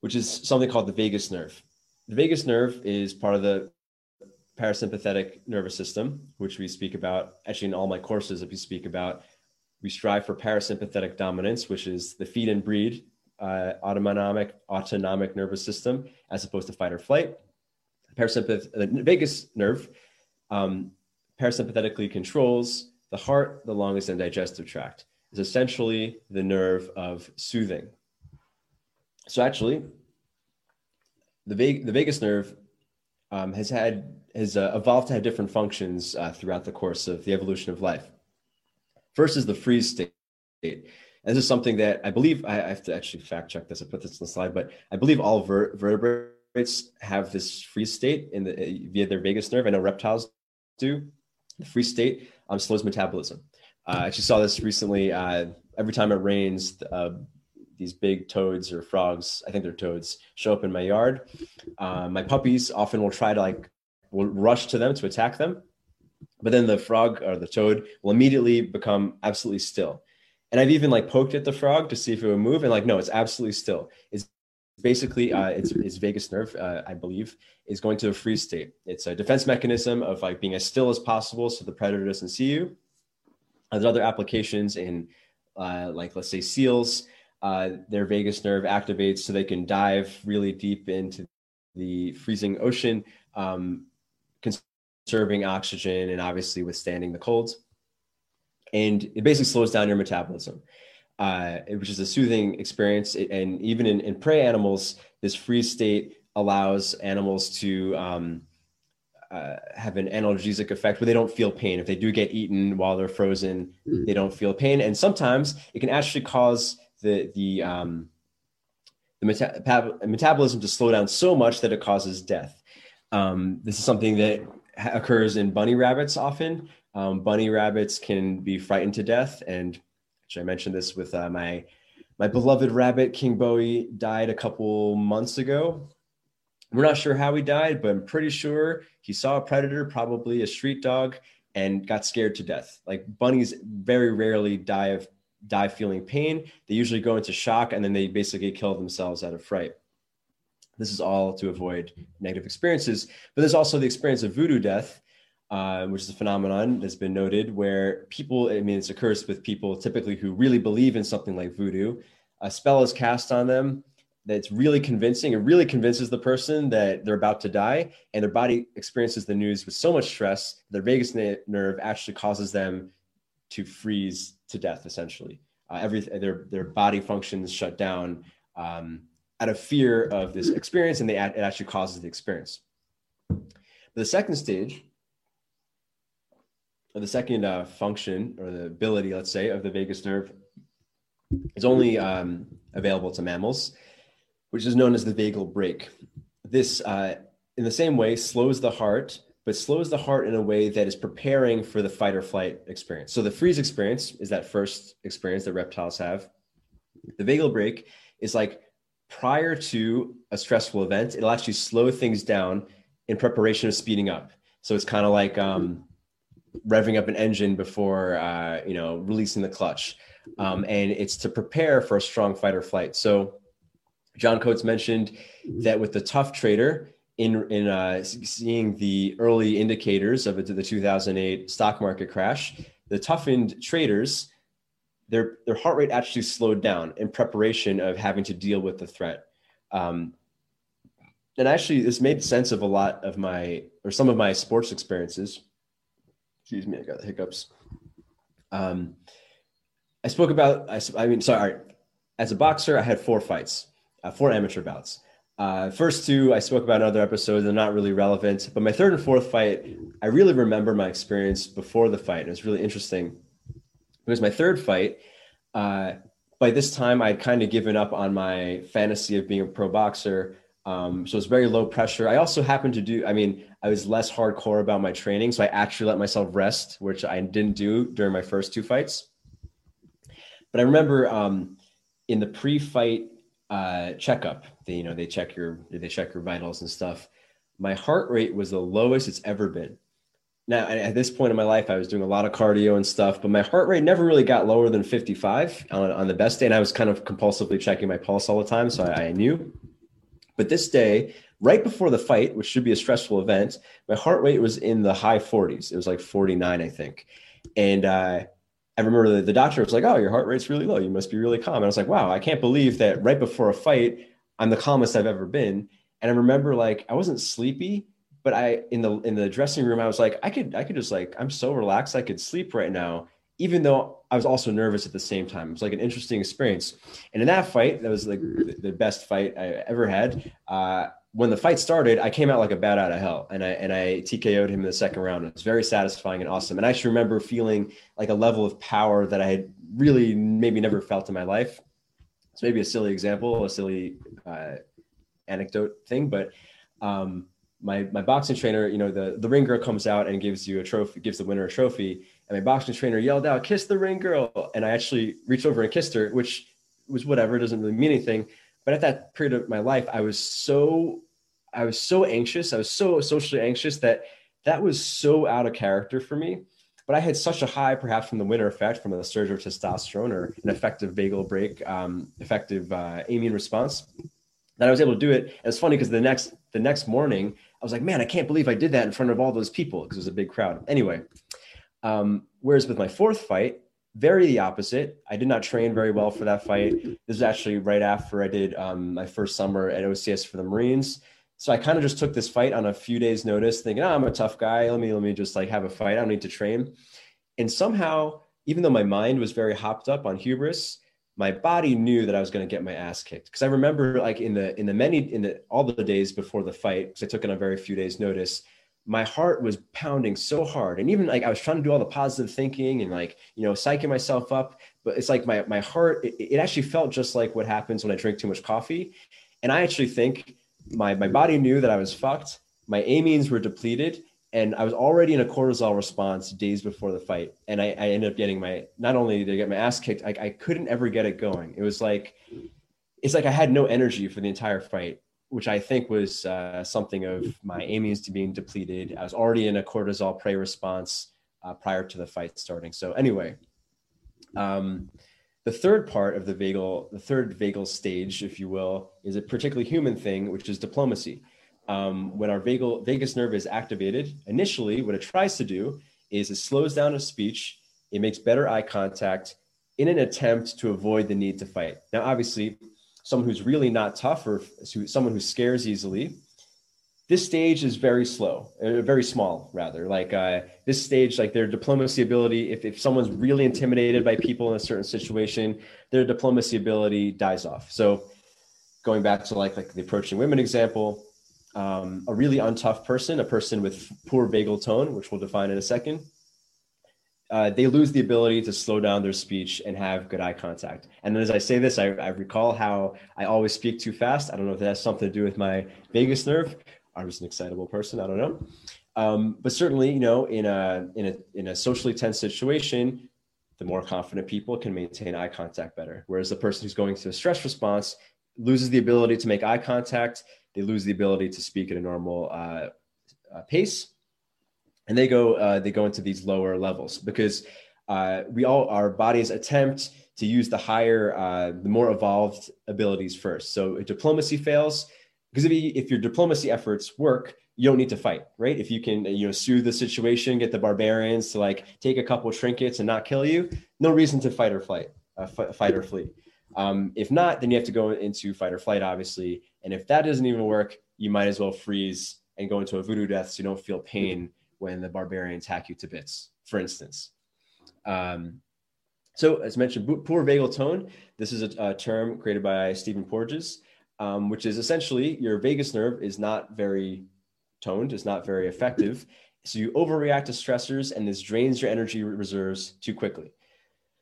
which is something called the vagus nerve. The vagus nerve is part of the parasympathetic nervous system, which we speak about actually in all my courses. If you speak about, we strive for parasympathetic dominance, which is the feed and breed uh, autonomic autonomic nervous system as opposed to fight or flight. Parasympath- the vagus nerve um, parasympathetically controls the heart, the lungs, and digestive tract. Is essentially the nerve of soothing. So actually, the, vag- the vagus nerve um, has had has uh, evolved to have different functions uh, throughout the course of the evolution of life. First is the freeze state. And this is something that I believe I, have to actually fact check this. I put this in the slide, but I believe all ver- vertebrates have this freeze state in the via their vagus nerve. I know reptiles do. The freeze state um, slows metabolism. Uh, I actually saw this recently. Uh, every time it rains, uh, these big toads or frogs, I think they're toads, show up in my yard. Uh, my puppies often will try to like will rush to them to attack them, but then the frog or the toad will immediately become absolutely still and I've even like poked at the frog to see if it would move, and like, no, it's absolutely still. It's basically uh, its, its vagus nerve, uh, I believe, is going to a freeze state. It's a defense mechanism of like being as still as possible so the predator doesn't see you. There's other applications in, uh, like let's say seals, uh, their vagus nerve activates so they can dive really deep into the freezing ocean, um, conserving oxygen and obviously withstanding the colds and it basically slows down your metabolism, uh, which is a soothing experience. And even in, in prey animals, this freeze state allows animals to um, uh, have an analgesic effect where they don't feel pain. If they do get eaten while they're frozen, mm. they don't feel pain. And sometimes it can actually cause the the um, the meta- metabolism to slow down so much that it causes death. Um, this is something that occurs in bunny rabbits often. Um, bunny rabbits can be frightened to death, and I mentioned this with uh, my my beloved rabbit King Bowie died a couple months ago. We're not sure how he died, but I'm pretty sure he saw a predator, probably a street dog, and got scared to death. Like bunnies very rarely die of die feeling pain. They usually go into shock and then they basically kill themselves out of fright. This is all to avoid negative experiences. But there's also the experience of voodoo death, uh, which is a phenomenon that's been noted where people, I mean, it occurs with people typically who really believe in something like voodoo. A spell is cast on them that's really convincing. It really convinces the person that they're about to die, and their body experiences the news with so much stress, their vagus nerve actually causes them to freeze to death, essentially. Uh, every, their, their body functions shut down um, out of fear of this experience, and they, it actually causes the experience. But the second stage or the second uh, function or the ability, let's say, of the vagus nerve is only um, available to mammals, which is known as the vagal brake. This, uh, in the same way, slows the heart, but slows the heart in a way that is preparing for the fight or flight experience. So the freeze experience is that first experience that reptiles have. The vagal brake is like prior to a stressful event, it'll actually slow things down in preparation of speeding up. So it's kind of like um, revving up an engine before uh, you know releasing the clutch, um, and it's to prepare for a strong fight or flight. So John Coates mentioned that with the tough trader, in in uh, seeing the early indicators of the 2008 stock market crash, the toughened traders, their their heart rate actually slowed down in preparation of having to deal with the threat. Um, and actually, this made sense of a lot of my or some of my sports experiences. Excuse me, I got the hiccups. Um, I spoke about. I, I mean, sorry. As a boxer, I had four fights, uh, four amateur bouts. Uh, first two I spoke about in other episodes. They're not really relevant, but my third and fourth fight, I really remember my experience before the fight. It was really interesting. It was my third fight. Uh, by this time, I'd kind of given up on my fantasy of being a pro boxer. Um, so it's very low pressure. I also happened to do, I mean, I was less hardcore about my training. So I actually let myself rest, which I didn't do during my first two fights. But I remember um, in the pre fight uh, checkup. They, you know, they check your they check your vitals and stuff. My heart rate was the lowest it's ever been. Now, at this point in my life, I was doing a lot of cardio and stuff, but my heart rate never really got lower than 55 on, on the best day. And I was kind of compulsively checking my pulse all the time. So I, I knew. But this day, right before the fight, which should be a stressful event, my heart rate was in the high 40s. It was like 49, I think. And uh, I remember the, the doctor was like, "Oh, your heart rate's really low. You must be really calm." And I was like, "Wow, I can't believe that right before a fight, I'm the calmest I've ever been." And I remember like I wasn't sleepy, but I in the in the dressing room, I was like, I could I could just like I'm so relaxed, I could sleep right now, even though I was also nervous at the same time. It was like an interesting experience. And in that fight, that was like the best fight I ever had. Uh, when the fight started, I came out like a bat out of hell, and I and I TKO'd him in the second round. It was very satisfying and awesome. And I actually remember feeling like a level of power that I had really maybe never felt in my life. It's maybe a silly example, a silly uh, anecdote thing, but um, my my boxing trainer, you know, the the ring girl comes out and gives you a trophy, gives the winner a trophy, and my boxing trainer yelled out, "Kiss the ring girl!" And I actually reached over and kissed her, which was whatever, it doesn't really mean anything but at that period of my life, I was so I was so anxious. I was so socially anxious that that was so out of character for me. But I had such a high, perhaps from the winter effect, from the surge of testosterone or an effective vagal brake, um, effective uh, response, that I was able to do it. And it's funny because the next the next morning, I was like, man, I can't believe I did that in front of all those people because it was a big crowd. Anyway, um, whereas with my fourth fight, very the opposite. I did not train very well for that fight. This is actually right after I did um, my first summer at OCS for the Marines. So I kind of just took this fight on a few days' notice, thinking, oh, I'm a tough guy. Let me let me just like have a fight. I don't need to train. And somehow, even though my mind was very hopped up on hubris, my body knew that I was going to get my ass kicked. Because I remember, like in the in the many in the all the days before the fight, because I took it on a very few days' notice my heart was pounding so hard. And even like i was trying to do all the positive thinking and like you know psyching myself up but it's like my my heart it, it, actually felt just like what happens when i drink too much coffee. And i actually think my my body knew that i was fucked. My amines were depleted and i was already in a cortisol response days before the fight and i, I ended up getting my not only did i get my ass kicked I, I couldn't ever get it going it was like it's like i had no energy for the entire fight which I think was uh, something of my amines to being depleted. I was already in a cortisol prey response uh, prior to the fight starting. So anyway, um, the third part of the vagal, the third vagal stage, if you will, is a particularly human thing, which is diplomacy. Um, when our vagal vagus nerve is activated, initially, what it tries to do is it slows down a speech, it makes better eye contact in an attempt to avoid the need to fight. Now, obviously, someone who's really not tough or someone who scares easily, this stage is very slow, uh, very small rather. Like uh, this stage, like their diplomacy ability, if, if someone's really intimidated by people in a certain situation, their diplomacy ability dies off. So going back to like like the approaching women example, um, a really untough person, a person with poor vagal tone, which we'll define in a second, uh, they lose the ability to slow down their speech and have good eye contact. And as I say this, I, I, recall how I always speak too fast. I don't know if that has something to do with my vagus nerve. I was an excitable person. I don't know. Um, but certainly, you know, in a in a in a socially tense situation, the more confident people can maintain eye contact better. Whereas the person who's going through a stress response loses the ability to make eye contact. They lose the ability to speak at a normal uh, uh, pace and they go uh, they go into these lower levels because uh, we all our bodies attempt to use the higher, uh, the more evolved abilities first. So if diplomacy fails, because if, you, if your diplomacy efforts work, you don't need to fight, right? If you can, you know, soothe the situation, get the barbarians to like take a couple trinkets and not kill you, no reason to fight or flight, uh, f- fight or flee. Um, if not, then you have to go into fight or flight, obviously. And if that doesn't even work, you might as well freeze and go into a voodoo death so you don't feel pain when the barbarians hack you to bits, for instance. Um, so, as mentioned, poor vagal tone. This is a, a term created by Stephen Porges, um, which is essentially your vagus nerve is not very toned, it's not very effective. So you overreact to stressors, and this drains your energy reserves too quickly.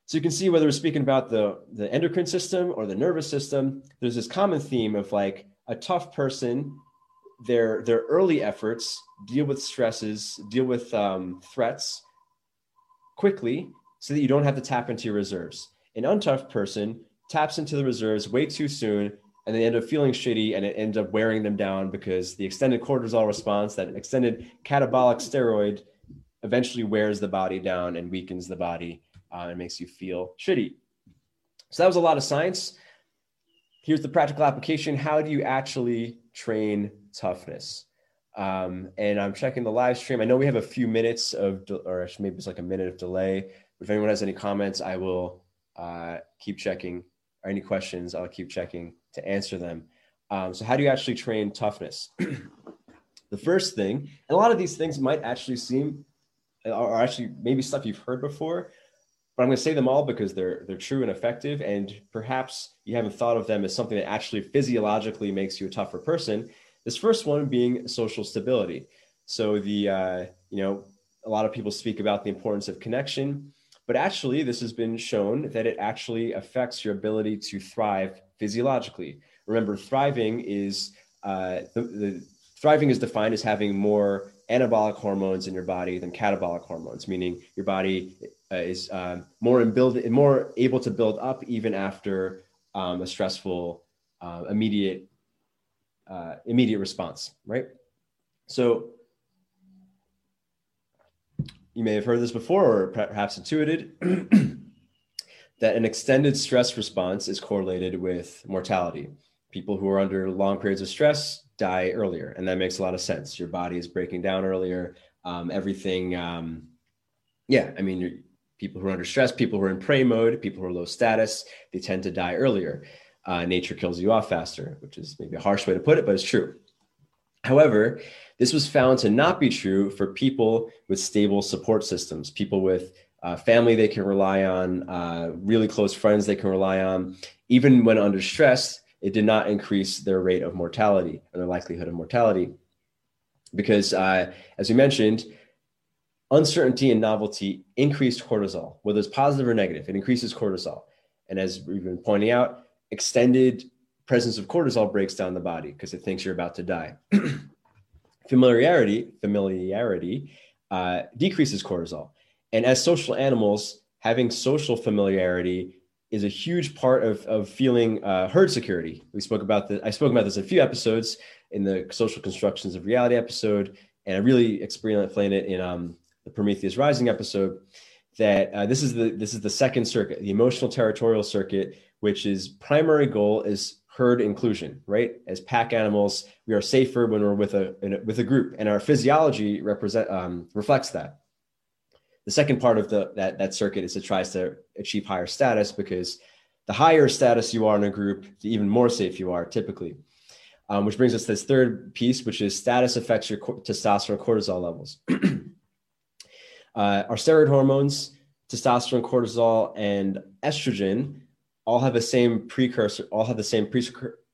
So you can see whether we're speaking about the, the endocrine system or the nervous system, there's this common theme of like a tough person, their their early efforts deal with stresses, deal with um, threats quickly, so that you don't have to tap into your reserves. An untough person taps into the reserves way too soon, and they end up feeling shitty, and it ends up wearing them down because the extended cortisol response, that extended catabolic steroid, eventually wears the body down and weakens the body uh, and makes you feel shitty. So that was a lot of science. Here's the practical application. How do you actually train toughness? Um, and I'm checking the live stream. I know we have a few minutes of, or maybe it's like a minute of delay. If anyone has any comments, I will uh, keep checking. Or any questions, I'll keep checking to answer them. Um, so, how do you actually train toughness? (clears throat) the first thing, and a lot of these things might actually seem, are actually maybe stuff you've heard before, but I'm going to say them all because they're they're true and effective, and perhaps you haven't thought of them as something that actually physiologically makes you a tougher person. This first one being social stability. So the uh, you know a lot of people speak about the importance of connection, but actually this has been shown that it actually affects your ability to thrive physiologically. Remember, thriving is uh, the, the thriving is defined as having more anabolic hormones in your body than catabolic hormones, meaning your body uh, is um, more in build, more able to build up even after um, a stressful, uh, immediate, uh, immediate response, right? So you may have heard this before, or perhaps intuited. (clears throat) that an extended stress response is correlated with mortality. People who are under long periods of stress die earlier, and that makes a lot of sense. Your body is breaking down earlier. Um, everything, um, yeah. I mean, people who are under stress, people who are in prey mode, people who are low status, they tend to die earlier. Uh, nature kills you off faster, which is maybe a harsh way to put it, but it's true. However, this was found to not be true for people with stable support systems, people with uh, family they can rely on, uh, really close friends they can rely on. Even when under stress, it did not increase their rate of mortality or their likelihood of mortality. Because, uh, as we mentioned, uncertainty and novelty increased cortisol, whether it's positive or negative, it increases cortisol. And as we've been pointing out, extended presence of cortisol breaks down the body because it thinks you're about to die. (clears throat) familiarity, familiarity uh, decreases cortisol. And as social animals, having social familiarity is a huge part of, of feeling uh, herd security. We spoke about this. I spoke about this a few episodes in the social constructions of reality episode, and I really explained it in um, the Prometheus Rising episode. That uh, this is the this is the second circuit, the emotional territorial circuit, which is primary goal is herd inclusion. Right, as pack animals, we are safer when we're with a, a with a group, and our physiology represent um, reflects that. The second part of the that that circuit is it tries to achieve higher status because the higher status you are in a group, the even more safe you are typically. Um, which brings us to this third piece, which is status affects your testosterone cortisol levels. (clears throat) uh, our steroid hormones, testosterone, cortisol, and estrogen all have the same precursor, all have the same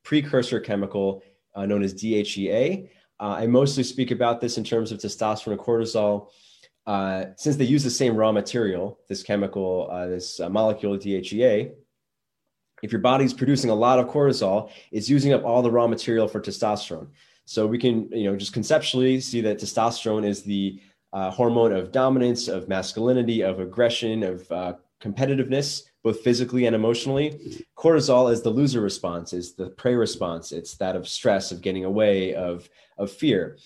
precursor chemical uh, known as DHEA. Uh, I mostly speak about this in terms of testosterone and cortisol uh, since they use the same raw material, this chemical, uh, this uh, molecule DHEA, if your body's producing a lot of cortisol, it's using up all the raw material for testosterone. So we can, you know, just conceptually see that testosterone is the uh, hormone of dominance, of masculinity, of aggression, of uh, competitiveness, both physically and emotionally. Cortisol is the loser response, is the prey response. It's that of stress, of getting away, of of fear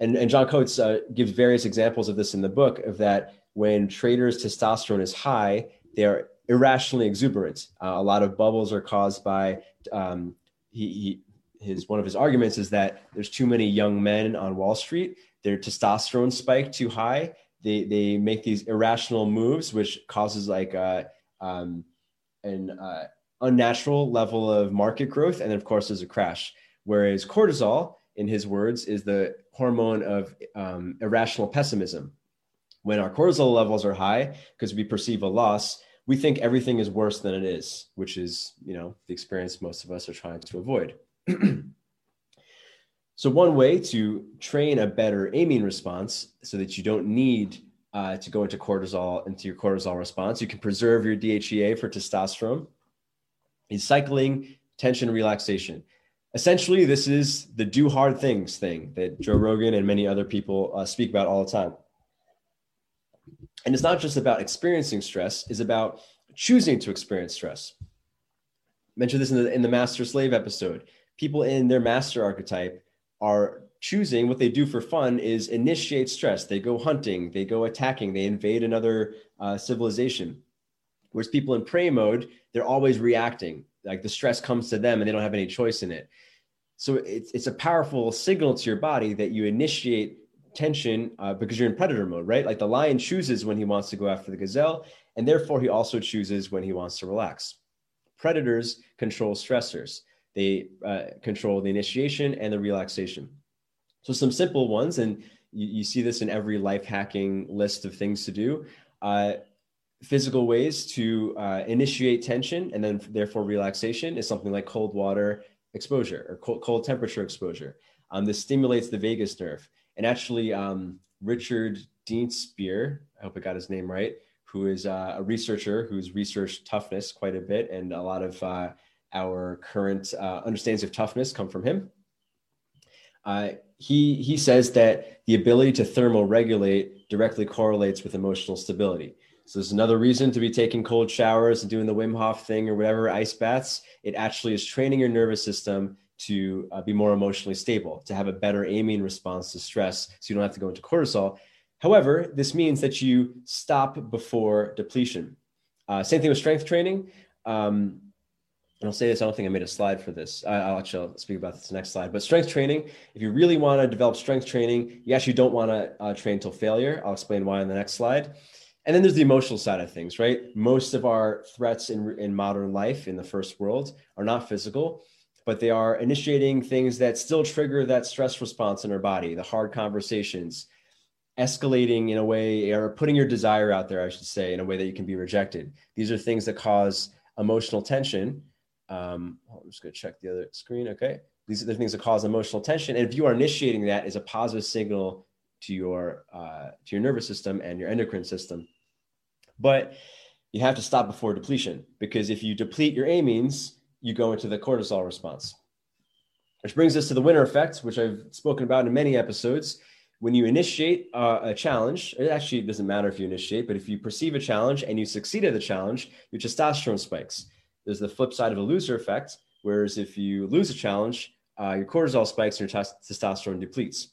and, and John Coates uh, gives various examples of this in the book of that when traders' testosterone is high, they're irrationally exuberant. Uh, a lot of bubbles are caused by um, he, he his one of his arguments is that there's too many young men on Wall Street. Their testosterone spike too high. They they make these irrational moves, which causes like uh, um, an uh, unnatural level of market growth, and then of course there's a crash. Whereas cortisol, in his words, is the hormone of um, irrational pessimism. When our cortisol levels are high, because we perceive a loss, we think everything is worse than it is, which is you know the experience most of us are trying to avoid. (clears throat) so one way to train a better amine response so that you don't need uh, to go into cortisol into your cortisol response you can preserve your dhea for testosterone is cycling tension relaxation essentially this is the do hard things thing that joe rogan and many other people uh, speak about all the time and it's not just about experiencing stress it's about choosing to experience stress I mentioned this in the, in the master slave episode people in their master archetype are choosing what they do for fun is initiate stress. They go hunting, they go attacking, they invade another uh, civilization. Whereas people in prey mode, they're always reacting. Like the stress comes to them and they don't have any choice in it. So it's, it's a powerful signal to your body that you initiate tension uh, because you're in predator mode, right? Like the lion chooses when he wants to go after the gazelle, and therefore he also chooses when he wants to relax. Predators control stressors. They uh, control the initiation and the relaxation. So some simple ones, and you, you, see this in every life hacking list of things to do. Uh, physical ways to uh, initiate tension and then therefore relaxation is something like cold water exposure or cold, cold temperature exposure. Um, this stimulates the vagus nerve. And actually, um, Richard Spear—I hope I got his name right, who is uh, a researcher who's researched toughness quite a bit and a lot of uh, our current uh, understandings of toughness come from him. Uh, he, he says that the ability to thermoregulate directly correlates with emotional stability. So there's another reason to be taking cold showers and doing the Wim Hof thing or whatever, ice baths. It actually is training your nervous system to uh, be more emotionally stable, to have a better amine response to stress so you don't have to go into cortisol. However, this means that you stop before depletion. Uh, same thing with strength training. Um, and I'll say this, I don't think I made a slide for this. I'll actually speak about this next slide. But strength training, if you really want to develop strength training, you actually don't want to uh, train until failure. I'll explain why in the next slide. And then there's the emotional side of things, right? Most of our threats in, in modern life in the first world are not physical, but they are initiating things that still trigger that stress response in our body, the hard conversations, escalating in a way, or putting your desire out there, I should say, in a way that you can be rejected. These are things that cause emotional tension um, I'm just going to check the other screen. Okay. These are the things that cause emotional tension. And if you are initiating that, is a positive signal to your, uh, to your nervous system and your endocrine system. But you have to stop before depletion because if you deplete your amines, you go into the cortisol response. Which brings us to the winner effect, which I've spoken about in many episodes. When you initiate uh, a challenge, it actually doesn't matter if you initiate, but if you perceive a challenge and you succeed at the challenge, your testosterone spikes. There's the flip side of a loser effect, whereas if you lose a challenge, uh, your cortisol spikes and your testosterone depletes.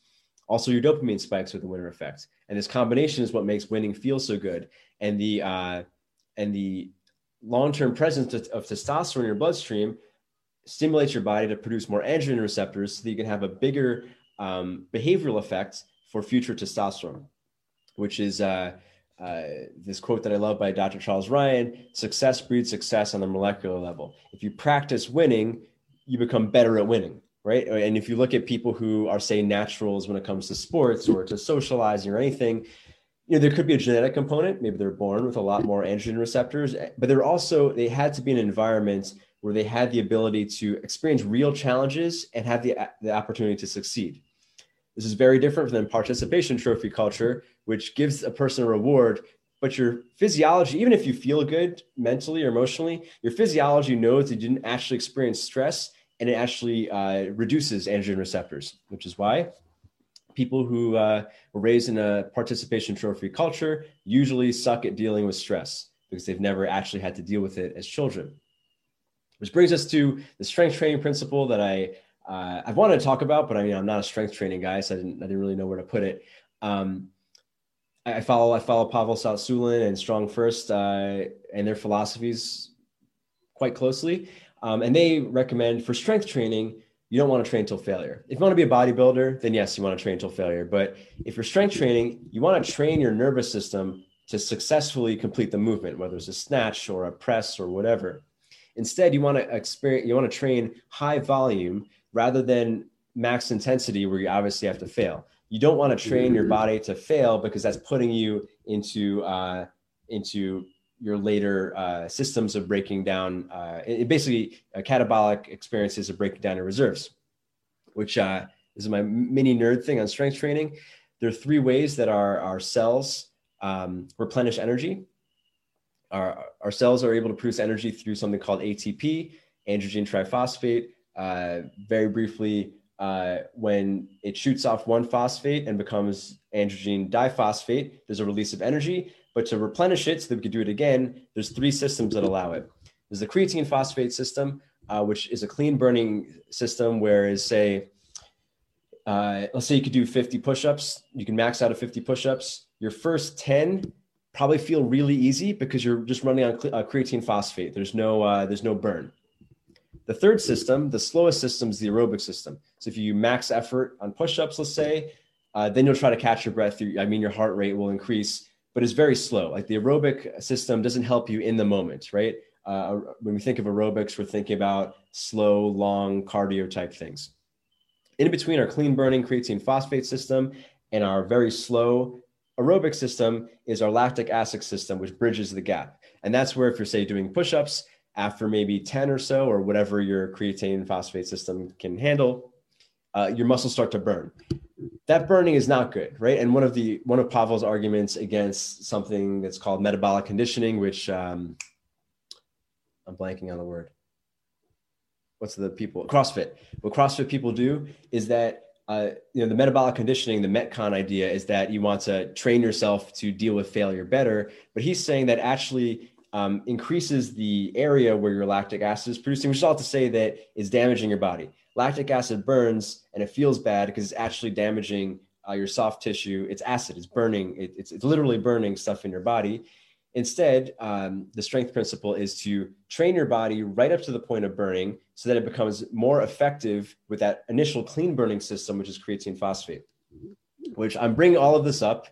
Also, your dopamine spikes with the winner effect, and this combination is what makes winning feel so good. And the uh, and the long-term presence of, of testosterone in your bloodstream stimulates your body to produce more androgen receptors, so that you can have a bigger um, behavioral effect for future testosterone, which is uh, uh, this quote that I love by Dr. Charles Ryan success breeds success on the molecular level. If you practice winning, you become better at winning, right? Uh, and if you look at people who are, say, naturals when it comes to sports or to socializing or anything, you know, there could be a genetic component. Maybe they're born with a lot more androgen receptors, eh, but they're also, they had to be in an environment where they had the ability to experience real challenges and have the, the opportunity to succeed. This is very different than participation trophy culture, which gives a person a reward, but your physiology, even if you feel good mentally or emotionally, your physiology knows you didn't actually experience stress and it actually uh, reduces androgen receptors, which is why people who uh, were raised in a participation trophy culture usually suck at dealing with stress because they've never actually had to deal with it as children. Which brings us to the strength training principle that I uh, I've wanted to talk about, but I mean, I'm not a strength training guy, so I didn't, I didn't really know where to put it. Um, I follow I follow Pavel Tsatsouline and StrongFirst uh, and their philosophies quite closely, um, and they recommend for strength training you don't want to train till failure. If you want to be a bodybuilder, then yes, you want to train till failure. But if you're strength training, you want to train your nervous system to successfully complete the movement, whether it's a snatch or a press or whatever. Instead, you want to experience, you want to train high volume rather than max intensity, where you obviously have to fail. You don't want to train your body to fail because that's putting you into uh, into your later uh, systems of breaking down, uh, it basically uh, catabolic experiences of breaking down your reserves, which uh, is my mini nerd thing on strength training. There are three ways that our, our cells um, replenish energy. Our, our cells are able to produce energy through something called ATP, androgen triphosphate. Uh, very briefly, uh, when it shoots off one phosphate and becomes androgen diphosphate, there's a release of energy. But to replenish it so that we could do it again, there's three systems that allow it. There's the creatine phosphate system, uh, which is a clean burning system, whereas say, uh, let's say you could do 50 push-ups, you can max out at 50 push-ups. Your first 10 probably feel really easy because you're just running on uh, creatine phosphate. There's no uh, there's no burn. The third system, the slowest system, is the aerobic system. So if you max effort on push-ups, let's say, uh, then you'll try to catch your breath. I mean, your heart rate will increase but it's very slow. Like the aerobic system doesn't help you in the moment, right? Uh, when we think of aerobics, we're thinking about slow, long cardio type things. In between our clean burning creatine phosphate system and our very slow aerobic system is our lactic acid system, which bridges the gap. And that's where, if you're, say, doing push ups after maybe 10 or so, or whatever your creatine phosphate system can handle, uh, your muscles start to burn that burning is not good, right? And one of the one of Pavel's arguments against something that's called metabolic conditioning, which um, I'm blanking on the word. What's the people CrossFit? What CrossFit people do is that uh, you know the metabolic conditioning, the Metcon idea is that you want to train yourself to deal with failure better. But he's saying that actually um, increases the area where your lactic acid is producing, which is all to say that is damaging your body lactic acid burns and it feels bad because it's actually damaging uh, your soft tissue. It's acid, it's burning, it, it's, it's literally burning stuff in your body. Instead, um, the strength principle is to train your body right up to the point of burning so that it becomes more effective with that initial clean burning system, which is creatine phosphate. Which I'm bringing all of this up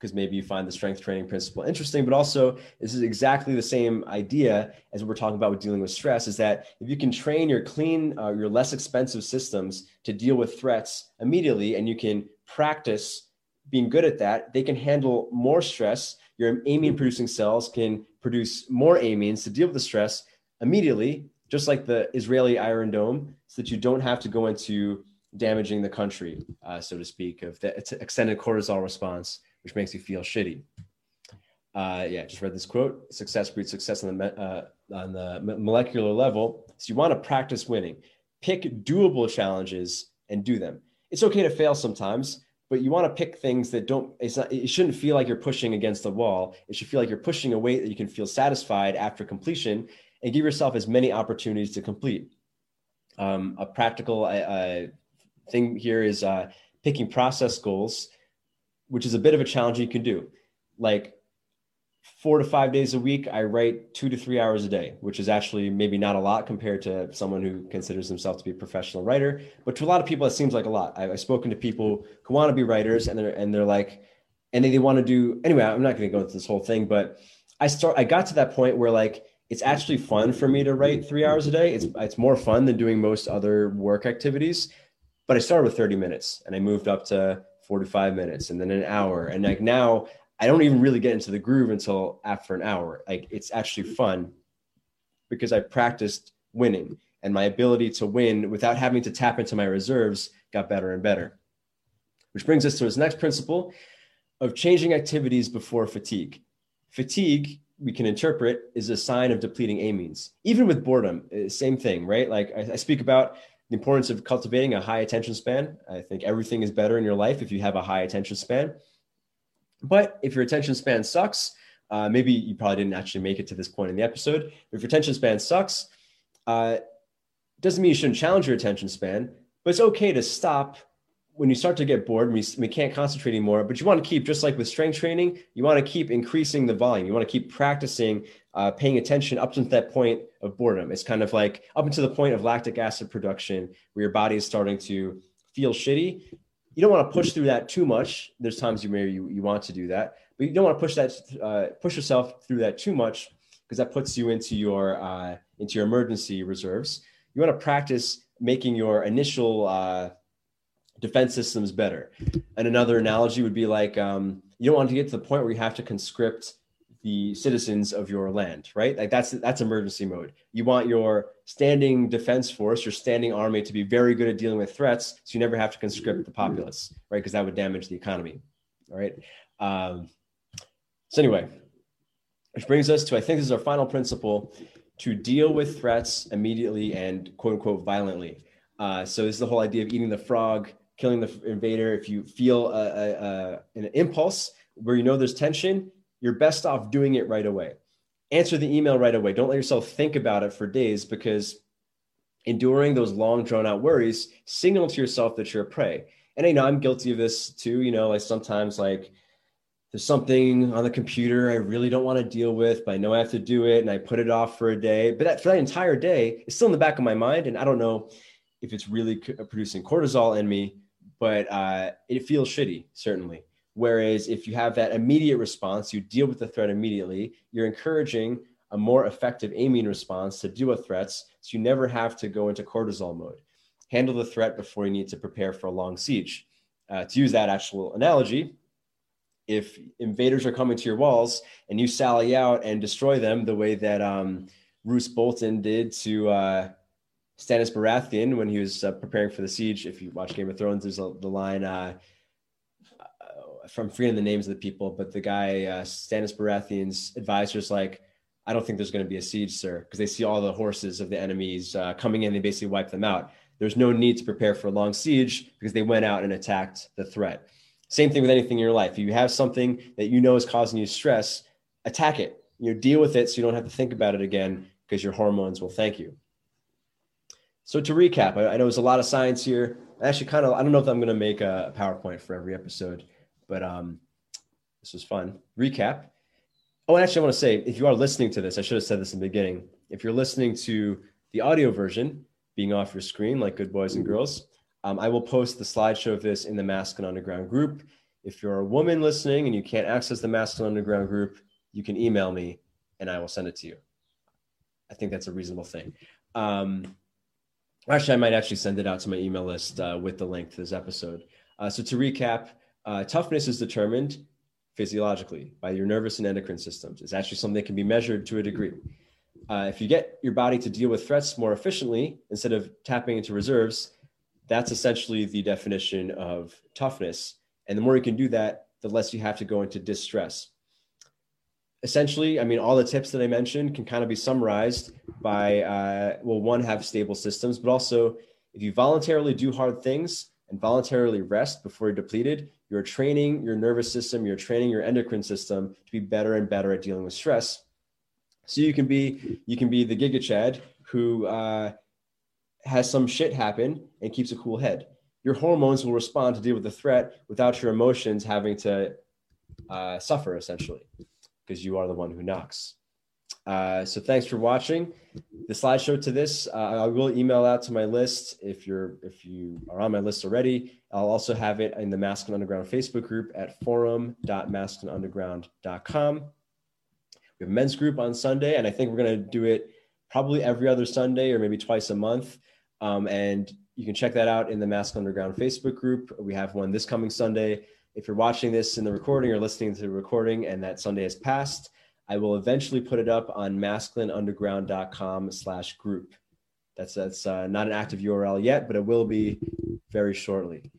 because maybe you find the strength training principle interesting but also this is exactly the same idea as we're talking about with dealing with stress is that if you can train your clean uh, your less expensive systems to deal with threats immediately and you can practice being good at that they can handle more stress. Your amine producing cells can produce more amines to deal with the stress immediately just like the israeli iron dome so that you don't have to go into damaging the country uh, so to speak of the extended cortisol response which makes you feel shitty. Uh, yeah, just read this quote: "Success breeds success on the uh, on the molecular level." So you want to practice winning. Pick doable challenges and do them. It's okay to fail sometimes, but you want to pick things that don't. It's not. It shouldn't feel like you're pushing against the wall. It should feel like you're pushing a weight that you can feel satisfied after completion, and give yourself as many opportunities to complete. Um, a practical uh, thing here is uh, picking process goals which is a bit of a challenge you can do. Like four to five days a week, I write two to three hours a day, which is actually maybe not a lot compared to someone who considers themselves to be a professional writer. But to a lot of people, it seems like a lot. I've, I've spoken to people who want to be writers, and they're and they're like, and they, they want to do anyway. I'm not going to go into this whole thing, but I start. I got to that point where like it's actually fun for me to write three hours a day. It's it's more fun than doing most other work activities. But I started with 30 minutes, and I moved up to 45 minutes and then an hour. And like now I don't even really get into the groove until after an hour. Like it's actually fun because I practiced winning and my ability to win without having to tap into my reserves got better and better. Which brings us to his next principle of changing activities before fatigue. Fatigue, we can interpret, is a sign of depleting amines. Even with boredom, eh, same thing, right? Like I, I speak about the importance of cultivating a high attention span. I think everything is better in your life if you have a high attention span. But if your attention span sucks, uh, maybe you probably didn't actually make it to this point in the episode. If your attention span sucks, uh, doesn't mean you shouldn't challenge your attention span, but it's okay to stop when you start to get bored, we, we can't concentrate anymore, but you want to keep, just like with strength training, you want to keep increasing the volume. You want to keep practicing, uh, paying attention up to that point of boredom. It's kind of like up until the point of lactic acid production where your body is starting to feel shitty. You don't want to push through that too much. There's times you maybe you, you want to do that, but you don't want to push that, uh, push yourself through that too much because that puts you into your, uh, into your emergency reserves. You want to practice making your initial, uh, defense systems better. And another analogy would be like um, you don't want to get to the point where you have to conscript the citizens of your land, right? Like that's that's emergency mode. You want your standing defense force, your standing army to be very good at dealing with threats, so you never have to conscript the populace, right? Because that would damage the economy. All right. Um, so anyway, which brings us to I think this is our final principle: to deal with threats immediately and quote unquote violently. Uh, so this is the whole idea of eating the frog killing the invader, if you feel a, a, a, an impulse where you know there's tension, you're best off doing it right away. Answer the email right away. Don't let yourself think about it for days because enduring those long drawn out worries signal to yourself that you're a prey. And I know I'm guilty of this too. You know, like sometimes like there's something on the computer I really don't want to deal with, but I know I have to do it and I put it off for a day. But that, for that entire day, it's still in the back of my mind. And I don't know if it's really producing cortisol in me but uh, it feels shitty, certainly. Whereas if you have that immediate response, you deal with the threat immediately, you're encouraging a more effective aiming response to deal with threats. So you never have to go into cortisol mode. Handle the threat before you need to prepare for a long siege. Uh, to use that actual analogy, if invaders are coming to your walls and you sally out and destroy them the way that um, Roose Bolton did to uh, Stannis Baratheon when he was uh, preparing for the siege. If you watch Game of Thrones, there's a, the line uh, uh, from forgetting the names of the people, but the guy uh, Stannis Baratheon's advisors like, I don't think there's going to be a siege, sir, because they see all the horses of the enemies uh, coming in. They basically wipe them out. There's no need to prepare for a long siege because they went out and attacked the threat. Same thing with anything in your life. If you have something that you know is causing you stress, attack it. You know, deal with it so you don't have to think about it again because your hormones will thank you. So to recap, I, I know there's a lot of science here. I actually kind of I don't know if I'm going to make a, PowerPoint for every episode, but um, this was fun. Recap. Oh, and actually, I want to say if you are listening to this, I should have said this in the beginning. If you're listening to the audio version, being off your screen like good boys and girls, um, I will post the slideshow of this in the Masculine Underground group. If you're a woman listening and you can't access the Masculine Underground group, you can email me and I will send it to you. I think that's a reasonable thing. Um, Actually, I might actually send it out to my email list uh, with the link to this episode. Uh, so to recap, uh, toughness is determined physiologically by your nervous and endocrine systems. It's actually something that can be measured to a degree. Uh, if you get your body to deal with threats more efficiently instead of tapping into reserves, that's essentially the definition of toughness. And the more you can do that, the less you have to go into distress essentially, I mean, all the tips that I mentioned can kind of be summarized by, uh, well, one, have stable systems, but also if you voluntarily do hard things and voluntarily rest before you're depleted, you're training your nervous system, you're training your endocrine system to be better and better at dealing with stress. So you can be, you can be the Giga Chad who uh, has some shit happen and keeps a cool head. Your hormones will respond to deal with the threat without your emotions having to uh, suffer, essentially because you are the one who knocks. Uh, so thanks for watching the slideshow to this. Uh, I will email out to my list if you're if you are on my list already. I'll also have it in the Masculine Underground Facebook group at forum.masculineunderground.com. We have a men's group on Sunday, and I think we're going to do it probably every other Sunday or maybe twice a month. Um, and you can check that out in the Masculine Underground Facebook group. We have one this coming Sunday if you're watching this in the recording or listening to the recording and that Sunday has passed, I will eventually put it up on masculineunderground.com slash group. That's, that's uh, not an active URL yet, but it will be very shortly.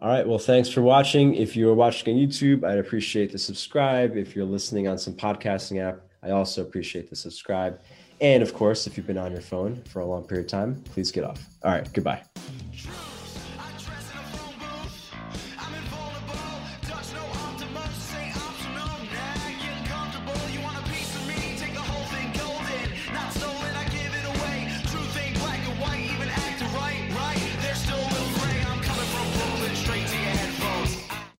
All right. Well, thanks for watching. If you're watching on YouTube, I'd appreciate the subscribe. If you're listening on some podcasting app, I also appreciate the subscribe. And of course, if you've been on your phone for a long period of time, please get off. All right. Goodbye.